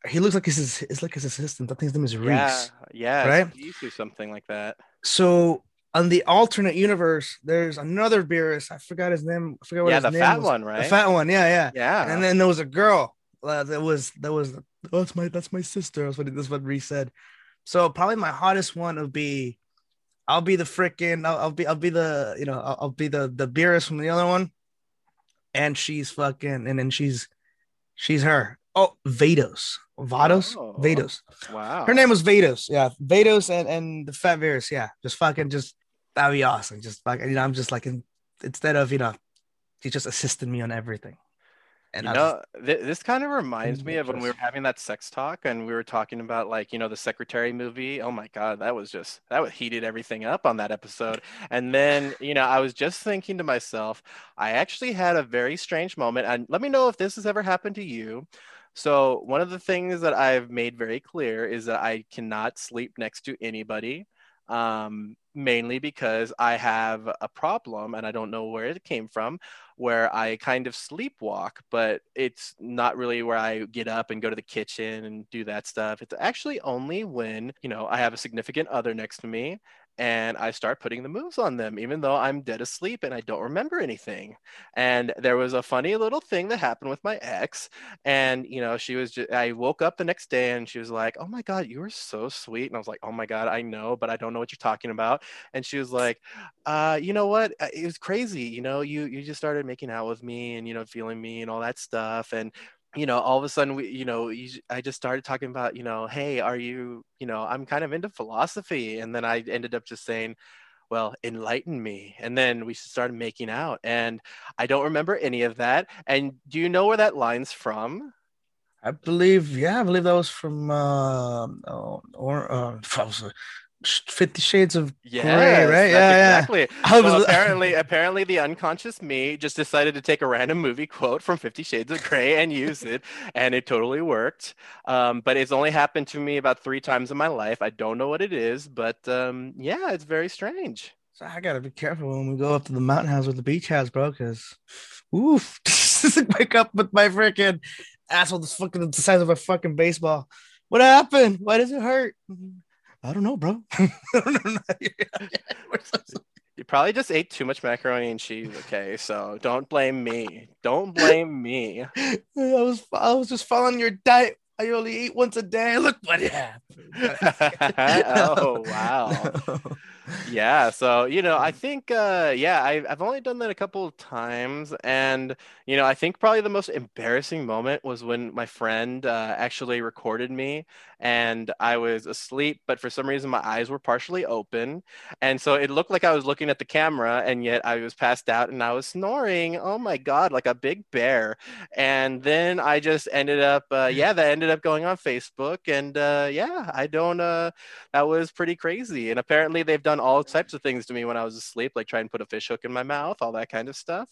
he looks like his it's like his assistant. I think his name is Reese. yeah yeah right? right you something like that So on the alternate universe, there's another Beerus. I forgot his name. I forgot what yeah his the fat was. one right The fat one, yeah, yeah. yeah And then there was a girl uh, that was that was oh, that's my that's my sister. That's what that's what Reese said. So probably my hottest one would be, I'll be the freaking I'll, I'll be I'll be the you know I'll, I'll be the the Beerus from the other one, and she's fucking and then she's she's her. Oh, Vados, Vados, Oh. Vados. wow Her name was Vados. Yeah, Vados and and the fat Beerus. Yeah, just fucking just that'd be awesome. Just like you know I'm just like in, instead of you know, he just assisted me on everything. And you I know, th- this kind of reminds me of when we were having that sex talk and we were talking about like, you know, the secretary movie. Oh my God, that was just that was heated everything up on that episode. And then, you know, I was just thinking to myself, I actually had a very strange moment. And let me know if this has ever happened to you. So one of the things that I've made very clear is that I cannot sleep next to anybody. Um, mainly because I have a problem and I don't know where it came from where I kind of sleepwalk, but it's not really where I get up and go to the kitchen and do that stuff. It's actually only when, you know, I have a significant other next to me and I start putting the moves on them, even though I'm dead asleep and I don't remember anything. And there was a funny little thing that happened with my ex, and you know, she was just, I woke up the next day and she was like, "Oh my god, you were so sweet," and I was like, "Oh my god, I know, but I don't know what you're talking about." And she was like, uh, "You know what? Uh, it was crazy. You know, you you just started making out with me and you know, feeling me and all that stuff, and." You know, all of a sudden, we, you know, you, I just started talking about, you know, hey, are you, you know, I'm kind of into philosophy. And then I ended up just saying, well, enlighten me. And then we started making out. And I don't remember any of that. And do you know where that line's from? I believe, yeah, I believe that was from uh, or uh, Fifty Shades of yes, Grey, right? Yeah, exactly. Yeah. Was... apparently, apparently, the unconscious me just decided to take a random movie quote from Fifty Shades of Grey and use it, and it totally worked. Um, but it's only happened to me about three times in my life. I don't know what it is, but um, yeah, it's very strange. So I gotta be careful when we go up to the mountain house or the beach house, bro, because oof, wake up with my freaking asshole that's fucking the size of a fucking baseball. What happened? Why does it hurt? I don't know, bro. you probably just ate too much macaroni and cheese. Okay, so don't blame me. Don't blame me. I was I was just following your diet. I only eat once a day. Look what happened. oh wow yeah so you know i think uh yeah I, i've only done that a couple of times and you know i think probably the most embarrassing moment was when my friend uh, actually recorded me and i was asleep but for some reason my eyes were partially open and so it looked like i was looking at the camera and yet i was passed out and i was snoring oh my god like a big bear and then i just ended up uh, yeah that ended up going on facebook and uh yeah i don't uh that was pretty crazy and apparently they've done done all types of things to me when I was asleep, like try and put a fish hook in my mouth, all that kind of stuff.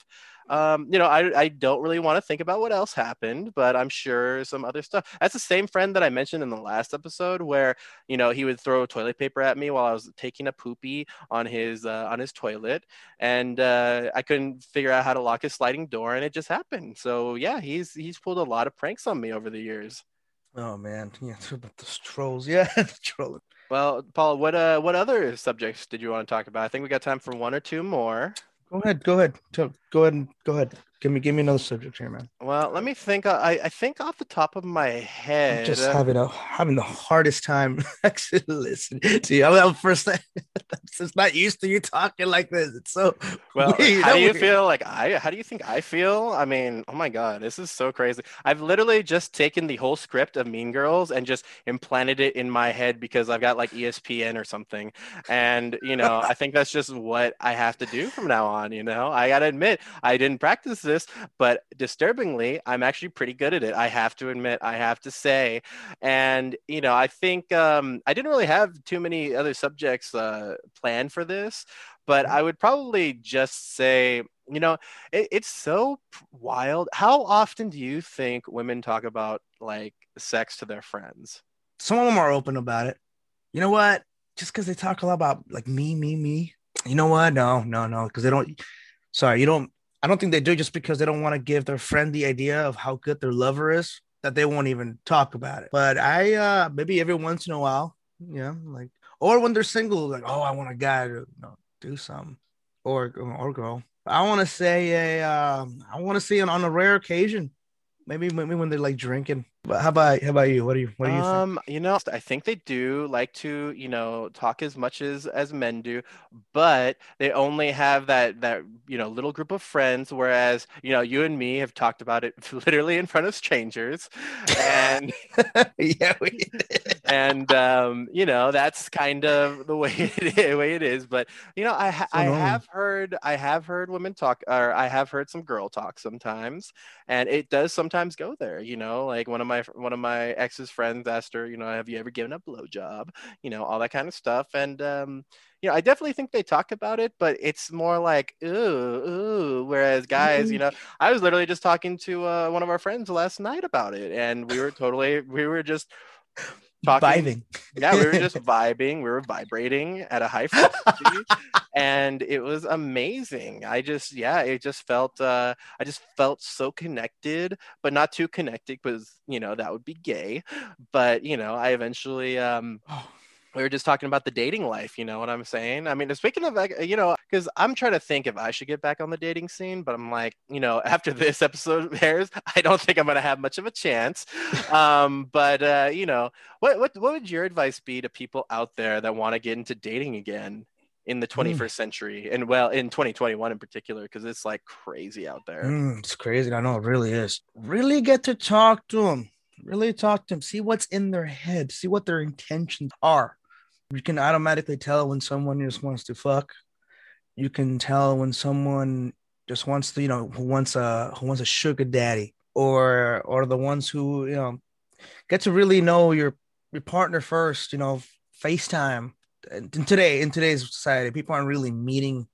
Um, you know, I, I don't really want to think about what else happened, but I'm sure some other stuff. That's the same friend that I mentioned in the last episode where, you know, he would throw toilet paper at me while I was taking a poopy on his uh, on his toilet, and uh, I couldn't figure out how to lock his sliding door, and it just happened. So yeah, he's he's pulled a lot of pranks on me over the years. Oh man, yeah, about the trolls. Yeah, trolling. Well, Paul, what uh, what other subjects did you want to talk about? I think we got time for one or two more. Go ahead. Go ahead. Go ahead. And go ahead. Give me give me another subject here, man. Well, let me think. Uh, I, I think off the top of my head, I'm just having a having the hardest time actually listening to you. I'm first I'm just not used to you talking like this. It's so well. Weird. How do you feel? Like I? How do you think I feel? I mean, oh my god, this is so crazy. I've literally just taken the whole script of Mean Girls and just implanted it in my head because I've got like ESPN or something, and you know, I think that's just what I have to do from now on. You know, I gotta admit, I didn't practice this, but disturbingly, I'm actually pretty good at it. I have to admit, I have to say. And, you know, I think um, I didn't really have too many other subjects uh, planned for this, but mm-hmm. I would probably just say, you know, it, it's so wild. How often do you think women talk about like sex to their friends? Some of them are open about it. You know what? Just because they talk a lot about like me, me, me. You know what? No, no, no. Because they don't. Sorry, you don't I don't think they do just because they don't want to give their friend the idea of how good their lover is that they won't even talk about it. But I uh maybe every once in a while, yeah, like or when they're single, like, oh, I want a guy to you know, do something. Or or girl. I want to say a um I want to see it on a rare occasion. Maybe maybe when they're like drinking how about how about you? What do you what do you um, think? You know, I think they do like to, you know, talk as much as as men do, but they only have that that you know little group of friends. Whereas you know, you and me have talked about it literally in front of strangers, and yeah, we and um, you know that's kind of the way it is, way it is. But you know, I so I have heard I have heard women talk, or I have heard some girl talk sometimes, and it does sometimes go there. You know, like one of my one of my ex's friends asked her, you know, have you ever given a blowjob? You know, all that kind of stuff. And um, you know, I definitely think they talk about it, but it's more like ooh, ooh. Whereas guys, you know, I was literally just talking to uh, one of our friends last night about it, and we were totally we were just talking. Vibing. Yeah, we were just vibing. We were vibrating at a high frequency, and it was amazing. I just, yeah, it just felt, uh, I just felt so connected, but not too connected because you know that would be gay. But you know, I eventually, um, we were just talking about the dating life. You know what I'm saying? I mean, speaking of, like, you know, because I'm trying to think if I should get back on the dating scene, but I'm like, you know, after this episode airs, I don't think I'm gonna have much of a chance. um, but uh, you know, what what what would your advice be to people out there that want to get into dating again? in the 21st mm. century and well in 2021 in particular because it's like crazy out there mm, it's crazy i know it really is really get to talk to them really talk to them see what's in their head see what their intentions are you can automatically tell when someone just wants to fuck. You can tell when someone just wants to, you know, who wants a who wants a sugar daddy, or or the ones who, you know, get to really know your your partner first. You know, FaceTime. And today, in today's society, people aren't really meeting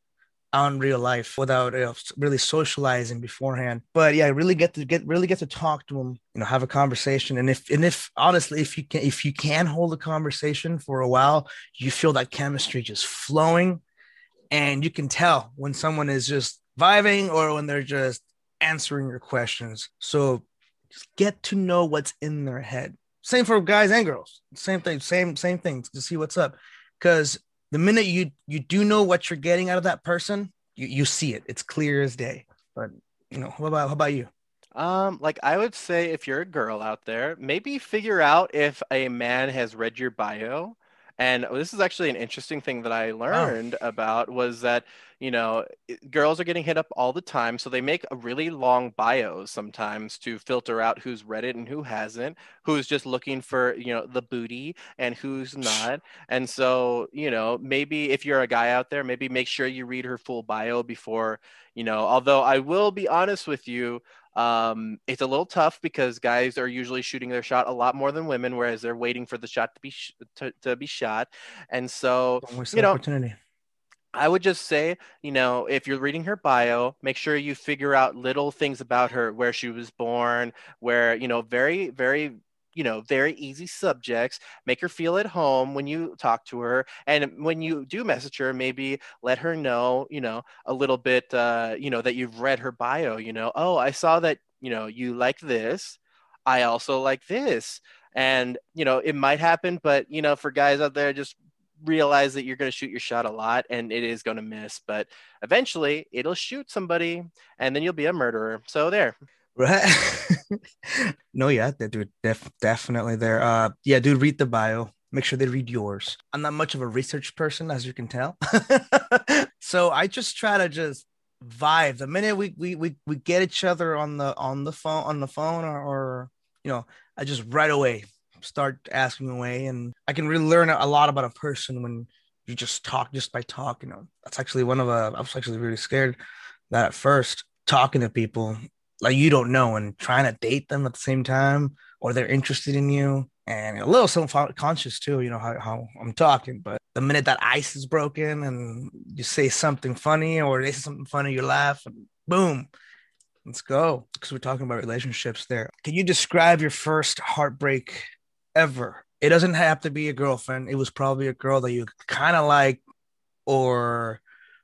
on real life without you know, really socializing beforehand. But yeah, really get to get really get to talk to them, you know, have a conversation. And if and if honestly, if you can if you can hold a conversation for a while, you feel that chemistry just flowing, and you can tell when someone is just vibing or when they're just answering your questions. So just get to know what's in their head. Same for guys and girls. Same thing. Same same thing to see what's up. Because the minute you you do know what you're getting out of that person, you, you see it. It's clear as day. But you know, how about how about you? Um, like I would say if you're a girl out there, maybe figure out if a man has read your bio and this is actually an interesting thing that I oh. learned oh. about was that, you know, girls are getting hit up all the time. So they make a really long bios sometimes to filter out who's read it and who hasn't, who's just looking for, you know, the booty and who's not. And so, you know, maybe if you're a guy out there, maybe make sure you read her full bio before, you know, although I will be honest with you, um, it's a little tough because guys are usually shooting their shot a lot more than women, whereas they're waiting for the shot to be sh- to, to be shot. And so, you know, opportunity. I would just say, you know, if you're reading her bio, make sure you figure out little things about her, where she was born, where, you know, very, very you know very easy subjects make her feel at home when you talk to her and when you do message her maybe let her know you know a little bit uh, you know that you've read her bio you know oh i saw that you know you like this. I also like this. And you know it might happen but you know for guys out there just realize that you're going to shoot your shot a lot and it is going to miss but eventually it'll shoot somebody and then you'll be a murderer. So there. Right. no, yeah, dude, def- definitely there. Uh, yeah, dude, read the bio. Make sure they read yours. I'm not much of a research person, as you can tell. so I just try to just vibe. The minute we we we, we get each other on the on the phone on the phone or, or you know, I just right away start asking away, and I can really learn a lot about a person when you just talk just by talking. You know, that's actually one of a. I was actually really scared that at first talking to people like you don't know and trying to date them at the same time or they're interested in you and a little self-conscious too you know how, how i'm talking but the minute that ice is broken and you say something funny or they say something funny you laugh and boom let's go because we're talking about relationships there. Can you describe your first heartbreak ever? It doesn't have to be a girlfriend. It was probably a girl that you kind of like or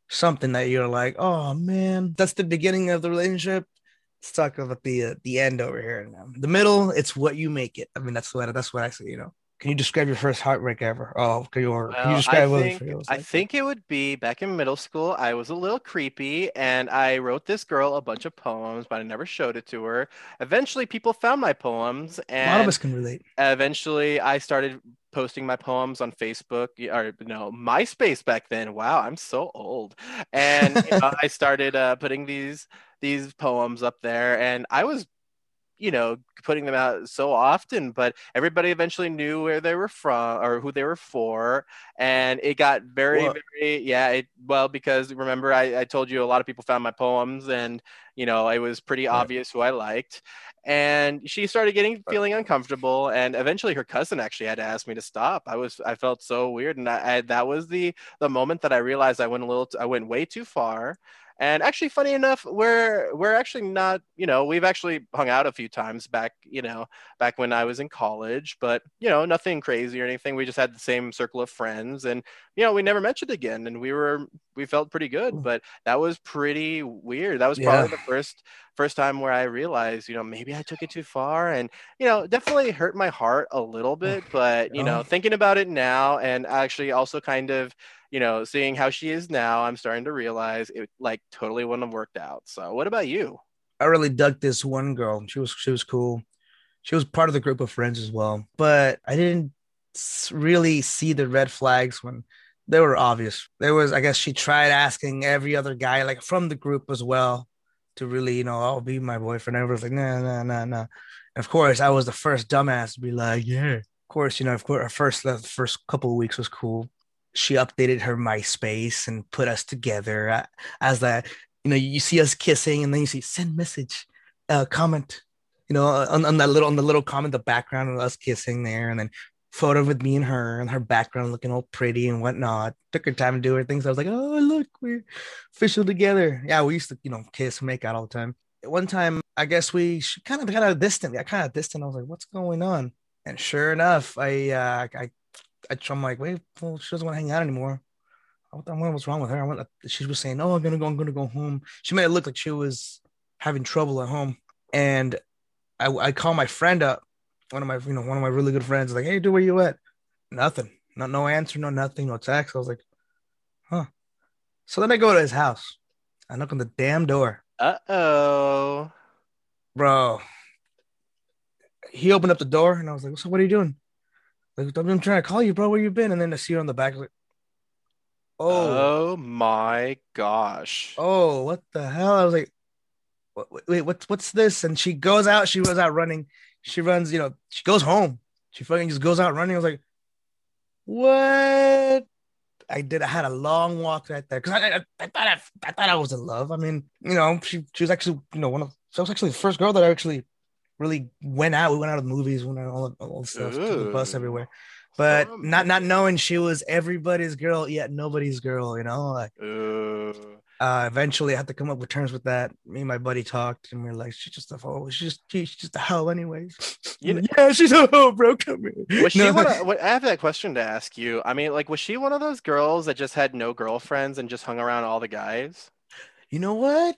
something that you're like oh man that's the beginning of the relationship stuck up at the uh, the end over here. The middle, it's what you make it. I mean, that's what that's what I say. You know. Can you describe your first heartbreak ever? Oh, can you, or, well, can you describe I think, it I think it would be back in middle school. I was a little creepy and I wrote this girl a bunch of poems, but I never showed it to her. Eventually, people found my poems, and a lot of us can relate. Eventually, I started posting my poems on Facebook or no MySpace back then. Wow, I'm so old. And you know, I started uh, putting these these poems up there and i was you know putting them out so often but everybody eventually knew where they were from or who they were for and it got very what? very yeah it well because remember I, I told you a lot of people found my poems and you know it was pretty right. obvious who i liked and she started getting feeling uncomfortable and eventually her cousin actually had to ask me to stop i was i felt so weird and I, I that was the the moment that i realized i went a little i went way too far and actually, funny enough, we're we're actually not, you know, we've actually hung out a few times back, you know, back when I was in college, but you know, nothing crazy or anything. We just had the same circle of friends, and you know, we never mentioned again, and we were we felt pretty good, but that was pretty weird. That was probably yeah. the first first time where I realized, you know, maybe I took it too far, and you know, definitely hurt my heart a little oh, bit. But you know, Oh. thinking about it now, and actually also kind of, you know, seeing how she is now, I'm starting to realize it like totally wouldn't have worked out. So, what about you? I really dug this one girl. She was she was cool. She was part of the group of friends as well, but I didn't really see the red flags when they were obvious. There was, I guess, she tried asking every other guy, like from the group as well, to really, you know, I'll be my boyfriend. Was like, nah, nah, nah, nah. And of course, I was the first dumbass to be like, yeah. Of course, you know, of course, our first the first couple of weeks was cool. She updated her MySpace and put us together as that. You know, you see us kissing, and then you see send message, uh, comment. You know, on, on that little on the little comment, the background of us kissing there, and then photo with me and her and her background looking all pretty and whatnot. Took her time to do her things. I was like, oh look, we're official together. Yeah, we used to, you know, kiss make out all the time. One time, I guess we kind of got out distant. I kind of distant. I was like, what's going on? And sure enough, I uh I I I'm like, wait, well, she doesn't want to hang out anymore. I wonder what's wrong with her. I went, she was saying, "Oh, I'm gonna go. I'm gonna go home." She made it look like she was having trouble at home, and I, I call my friend up, one of my, you know, one of my really good friends, like, "Hey, dude, where you at?" Nothing. No, no answer. No nothing. No text. I was like, "Huh." So then I go to his house. I knock on the damn door, Uh oh. bro. He opened up the door, and I was like, "So what are you doing?" Like, I'm trying to call you, bro. Where you been? And then I see her on the back. Like, oh. Oh my gosh. oh, what the hell? I was like, wait, wait, what's what's this? And she goes out. She was out running. She runs. You know, she goes home. She fucking just goes out running. I was like, what? I did. I had a long walk right there because I, I, I thought I, I thought I was in love. I mean, you know, she she was actually you know one of she was actually the first girl that I actually really went out. We went out of the movies, went out all all the stuff, took the bus everywhere. But Oh, not not knowing she was everybody's girl yet nobody's girl, you know, like Ooh. Uh eventually I had to come up with terms with that. Me and my buddy talked and we are like, she's just a hoe. She's just she's just a hoe anyways. You know- yeah, she's a hoe, bro. Come here. Was she one of, what- I have that question to ask you. I mean, like, was she one of those girls that just had no girlfriends and just hung around all the guys? You know what?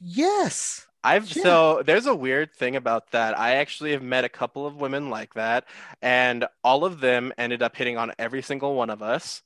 Yes. I've Yeah. so there's a weird thing about that. I actually have met a couple of women like that, and all of them ended up hitting on every single one of us.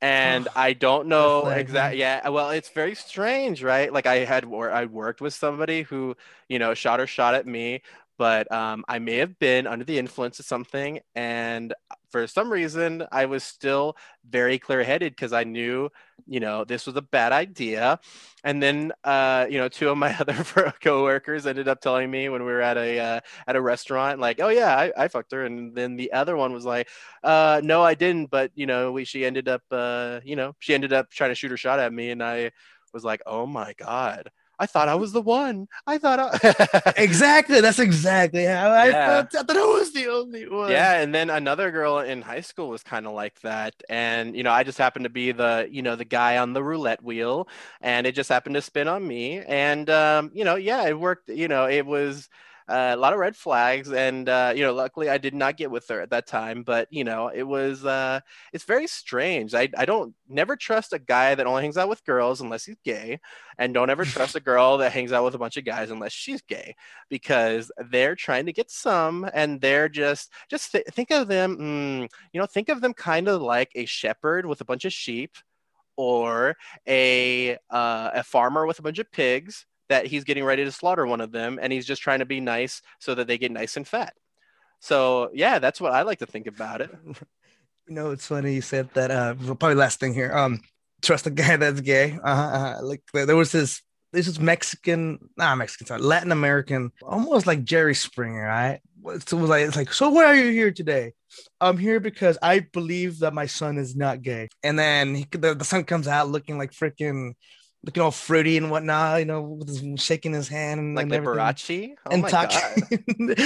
And I don't know exactly. Yeah, well, it's very strange, right? Like I had wor- I worked with somebody who, you know, shot her shot at me, but um, I may have been under the influence of something, and for some reason, I was still very clear-headed because I knew, you know, this was a bad idea. And then, uh, you know, two of my other coworkers ended up telling me when we were at a uh, at a restaurant, like, "Oh yeah, I, I fucked her," and then the other one was like, uh, "No, I didn't," but you know, we she ended up, uh, you know, she ended up trying to shoot her shot at me, and I was like, "Oh my god." I thought I was the one. I thought I Exactly. That's exactly how I Yeah. felt. I thought I was the only one. Yeah, and then another girl in high school was kind of like that, and you know, I just happened to be the you know the guy on the roulette wheel, and it just happened to spin on me, and um, you know, yeah, it worked. You know, it was uh, a lot of red flags, and uh, you know, luckily I did not get with her at that time, but you know, it was uh, it's very strange. I I don't never trust a guy that only hangs out with girls unless he's gay, and don't ever trust a girl that hangs out with a bunch of guys unless she's gay because they're trying to get some and they're just just th- think of them mm, you know think of them kind of like a shepherd with a bunch of sheep or a uh, a farmer with a bunch of pigs that he's getting ready to slaughter one of them and he's just trying to be nice so that they get nice and fat so yeah that's what i like to think about it You know, it's funny you said that. Uh, probably last thing here. Um, trust a guy that's gay. Uh, uh like there there was this. This is Mexican, not Mexican, sorry, Latin American, almost like Jerry Springer, right? So it was like, it's like, so why are you here today? I'm here because I believe that my son is not gay. And then he, the, the son comes out looking like freaking, looking all fruity and whatnot, you know, with his, shaking his hand and like and liberace oh and talking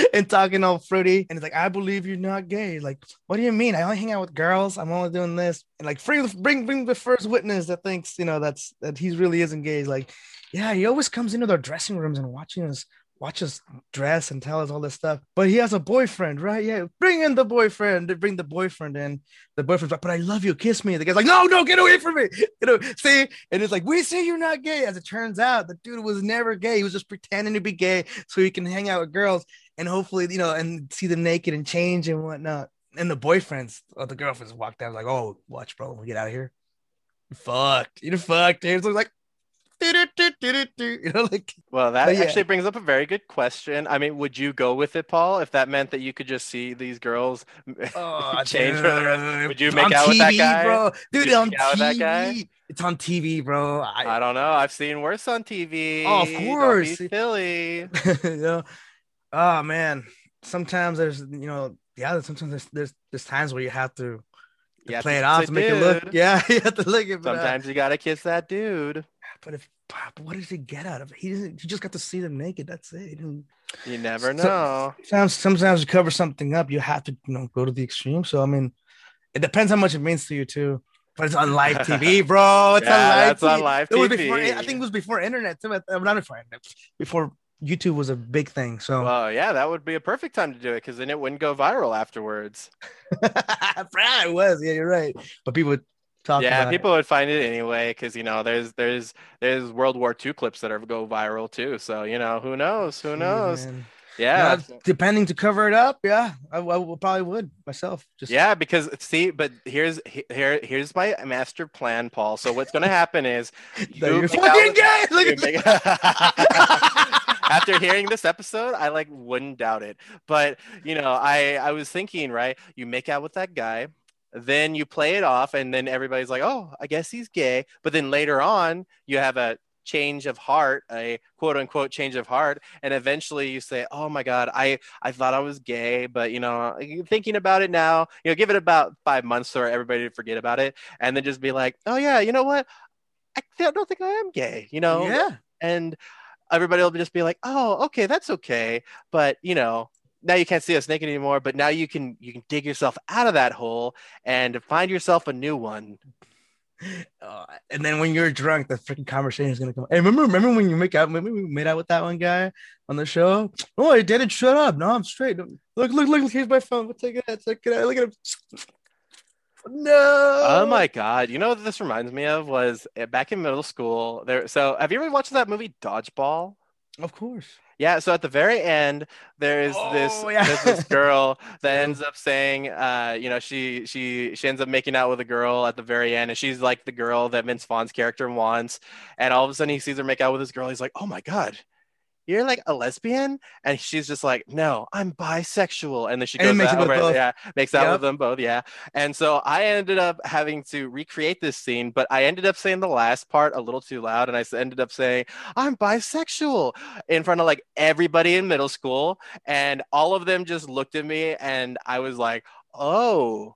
and talking all fruity. And it's like, I believe you're not gay. Like, what do you mean? I only hang out with girls. I'm only doing this. And like, bring bring bring the first witness that thinks you know that's that he really isn't gay. He's like, yeah, he always comes into their dressing rooms and watching us watch us dress and tell us all this stuff. But he has a boyfriend, right? Yeah, bring in the boyfriend. They bring the boyfriend in. The boyfriend's like, but I love you, kiss me. The guy's like, no, no, get away from me. You know, see, and it's like, we say you're not gay. As it turns out, the dude was never gay. He was just pretending to be gay so he can hang out with girls and hopefully, you know, and see them naked and change and whatnot. And the boyfriends or the girlfriends walked out like, oh, watch, bro, we get out of here. You're. You're fucked. Dude. Like, you know, like Well, that yeah. actually brings up a very good question. I mean, would you go with it, Paul, if that meant that you could just see these girls oh, change for the rest? dude. Would you On make out with that TV, guy? bro? Dude, on make out with that guy? TV. It's on TV, bro. I, I don't know. I've seen worse on TV. Oh, of Don't be course. silly. you know, oh man. Sometimes there's, you know, yeah. Sometimes there's there's, there's times where you have to, to You have play to it off a to make it look. Yeah, you have to look it. But, uh, Sometimes you gotta kiss that dude. But if but what does he get out of it? He doesn't. He just got to see them naked. That's it. You never know. Sometimes, sometimes to cover something up, you have to, you know, go to the extreme. So I mean, it depends how much it means to you too. But it's on live TV, bro. It's Yeah, on live. that's on TV. live It was before. TV. I think it was before internet too. Uh, Not before internet. Before YouTube was a big thing. So Well, yeah, that would be a perfect time to do it because then it wouldn't go viral afterwards. it was. Yeah, you're right. But people would talk. yeah, people would find it anyway because you know there's there's there's World War II clips that are go viral too. So you know who knows? Who knows? Man. Yeah. Yeah, depending to cover it up. Yeah, I, I probably would myself. Just Yeah, because see, but here's here here's my master plan, Paul. So what's gonna happen is you out fucking gay. Look make- After hearing this episode, I like wouldn't doubt it. But you know, I I was thinking, right? You make out with that guy, then you play it off, and then everybody's like, "Oh, I guess he's gay." But then later on, you have a change of heart, a quote unquote change of heart, and eventually you say, "Oh my God, I I thought I was gay, but you know, thinking about it now, you know, give it about five months for everybody to forget about it, and then just be like, "Oh yeah, you know what." I don't think I am gay, you know? yeah. and everybody will just be like, "Oh, okay, that's okay." But you know, now you can't see us naked anymore. But now you can you can dig yourself out of that hole and find yourself a new one. Uh, and then when you're drunk, the freaking conversation is gonna come. Hey, remember, remember when you make out? Remember we made out with that one guy on the show? Oh, I did it. Shut up. No, I'm straight. Look, look, look. Here's my phone. Take it out. Take it out. Look at him. No. Oh my god! You know what this reminds me of was uh, back in middle school. There. So have you ever watched that movie Dodgeball? Of course. Yeah, so at the very end, there's this Oh, yeah. there's this girl that ends up saying, uh, you know, she she she ends up making out with a girl at the very end, and she's like the girl that Vince Vaughn's character wants. And all of a sudden, he sees her make out with this girl. He's like, "Oh my god, you're like a lesbian?" And she's just like, "No, I'm bisexual." And then she And goes makes out both. yeah, makes out Yep. with them both, yeah. And so I ended up having to recreate this scene, but I ended up saying the last part a little too loud, and i ended up saying, "I'm bisexual." in front of like everybody in middle school and all of them just looked at me and I was like, "Oh,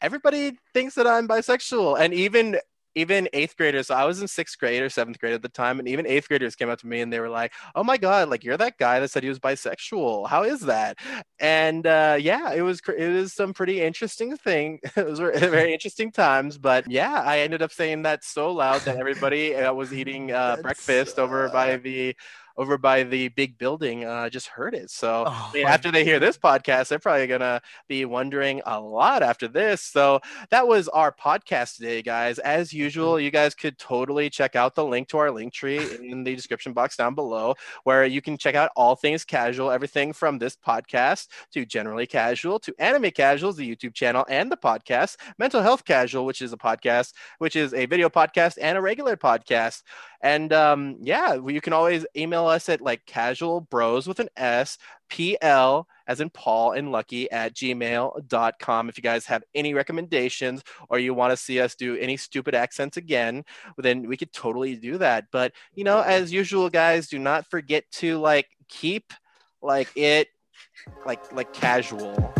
everybody thinks that I'm bisexual." And even even eighth graders, so I was in sixth grade or seventh grade at the time, and even eighth graders came up to me and they were like, "Oh my god, like you're that guy that said he was bisexual. How is that?" And uh, yeah, it was it was some pretty interesting thing. it was very interesting times, but yeah, I ended up saying that so loud that everybody uh, was eating uh, breakfast over by the over by the big building uh, just heard it. So Oh, I mean, after they hear this podcast, they're probably gonna be wondering a lot after this. So that was our podcast today, guys. As usual, you guys could totally check out the link to our link tree in the description box down below, where you can check out all things casual, everything from this podcast to generally casual to anime casuals, the YouTube channel and the podcast, mental health casual, which is a podcast, which is a video podcast and a regular podcast. And um, yeah, you can always email us at like casual bros with an S, PL as in Paul and Lucky at gmail.com. If you guys have any recommendations or you want to see us do any stupid accents again, then we could totally do that. But you know, as usual, guys, do not forget to like keep like it like like casual.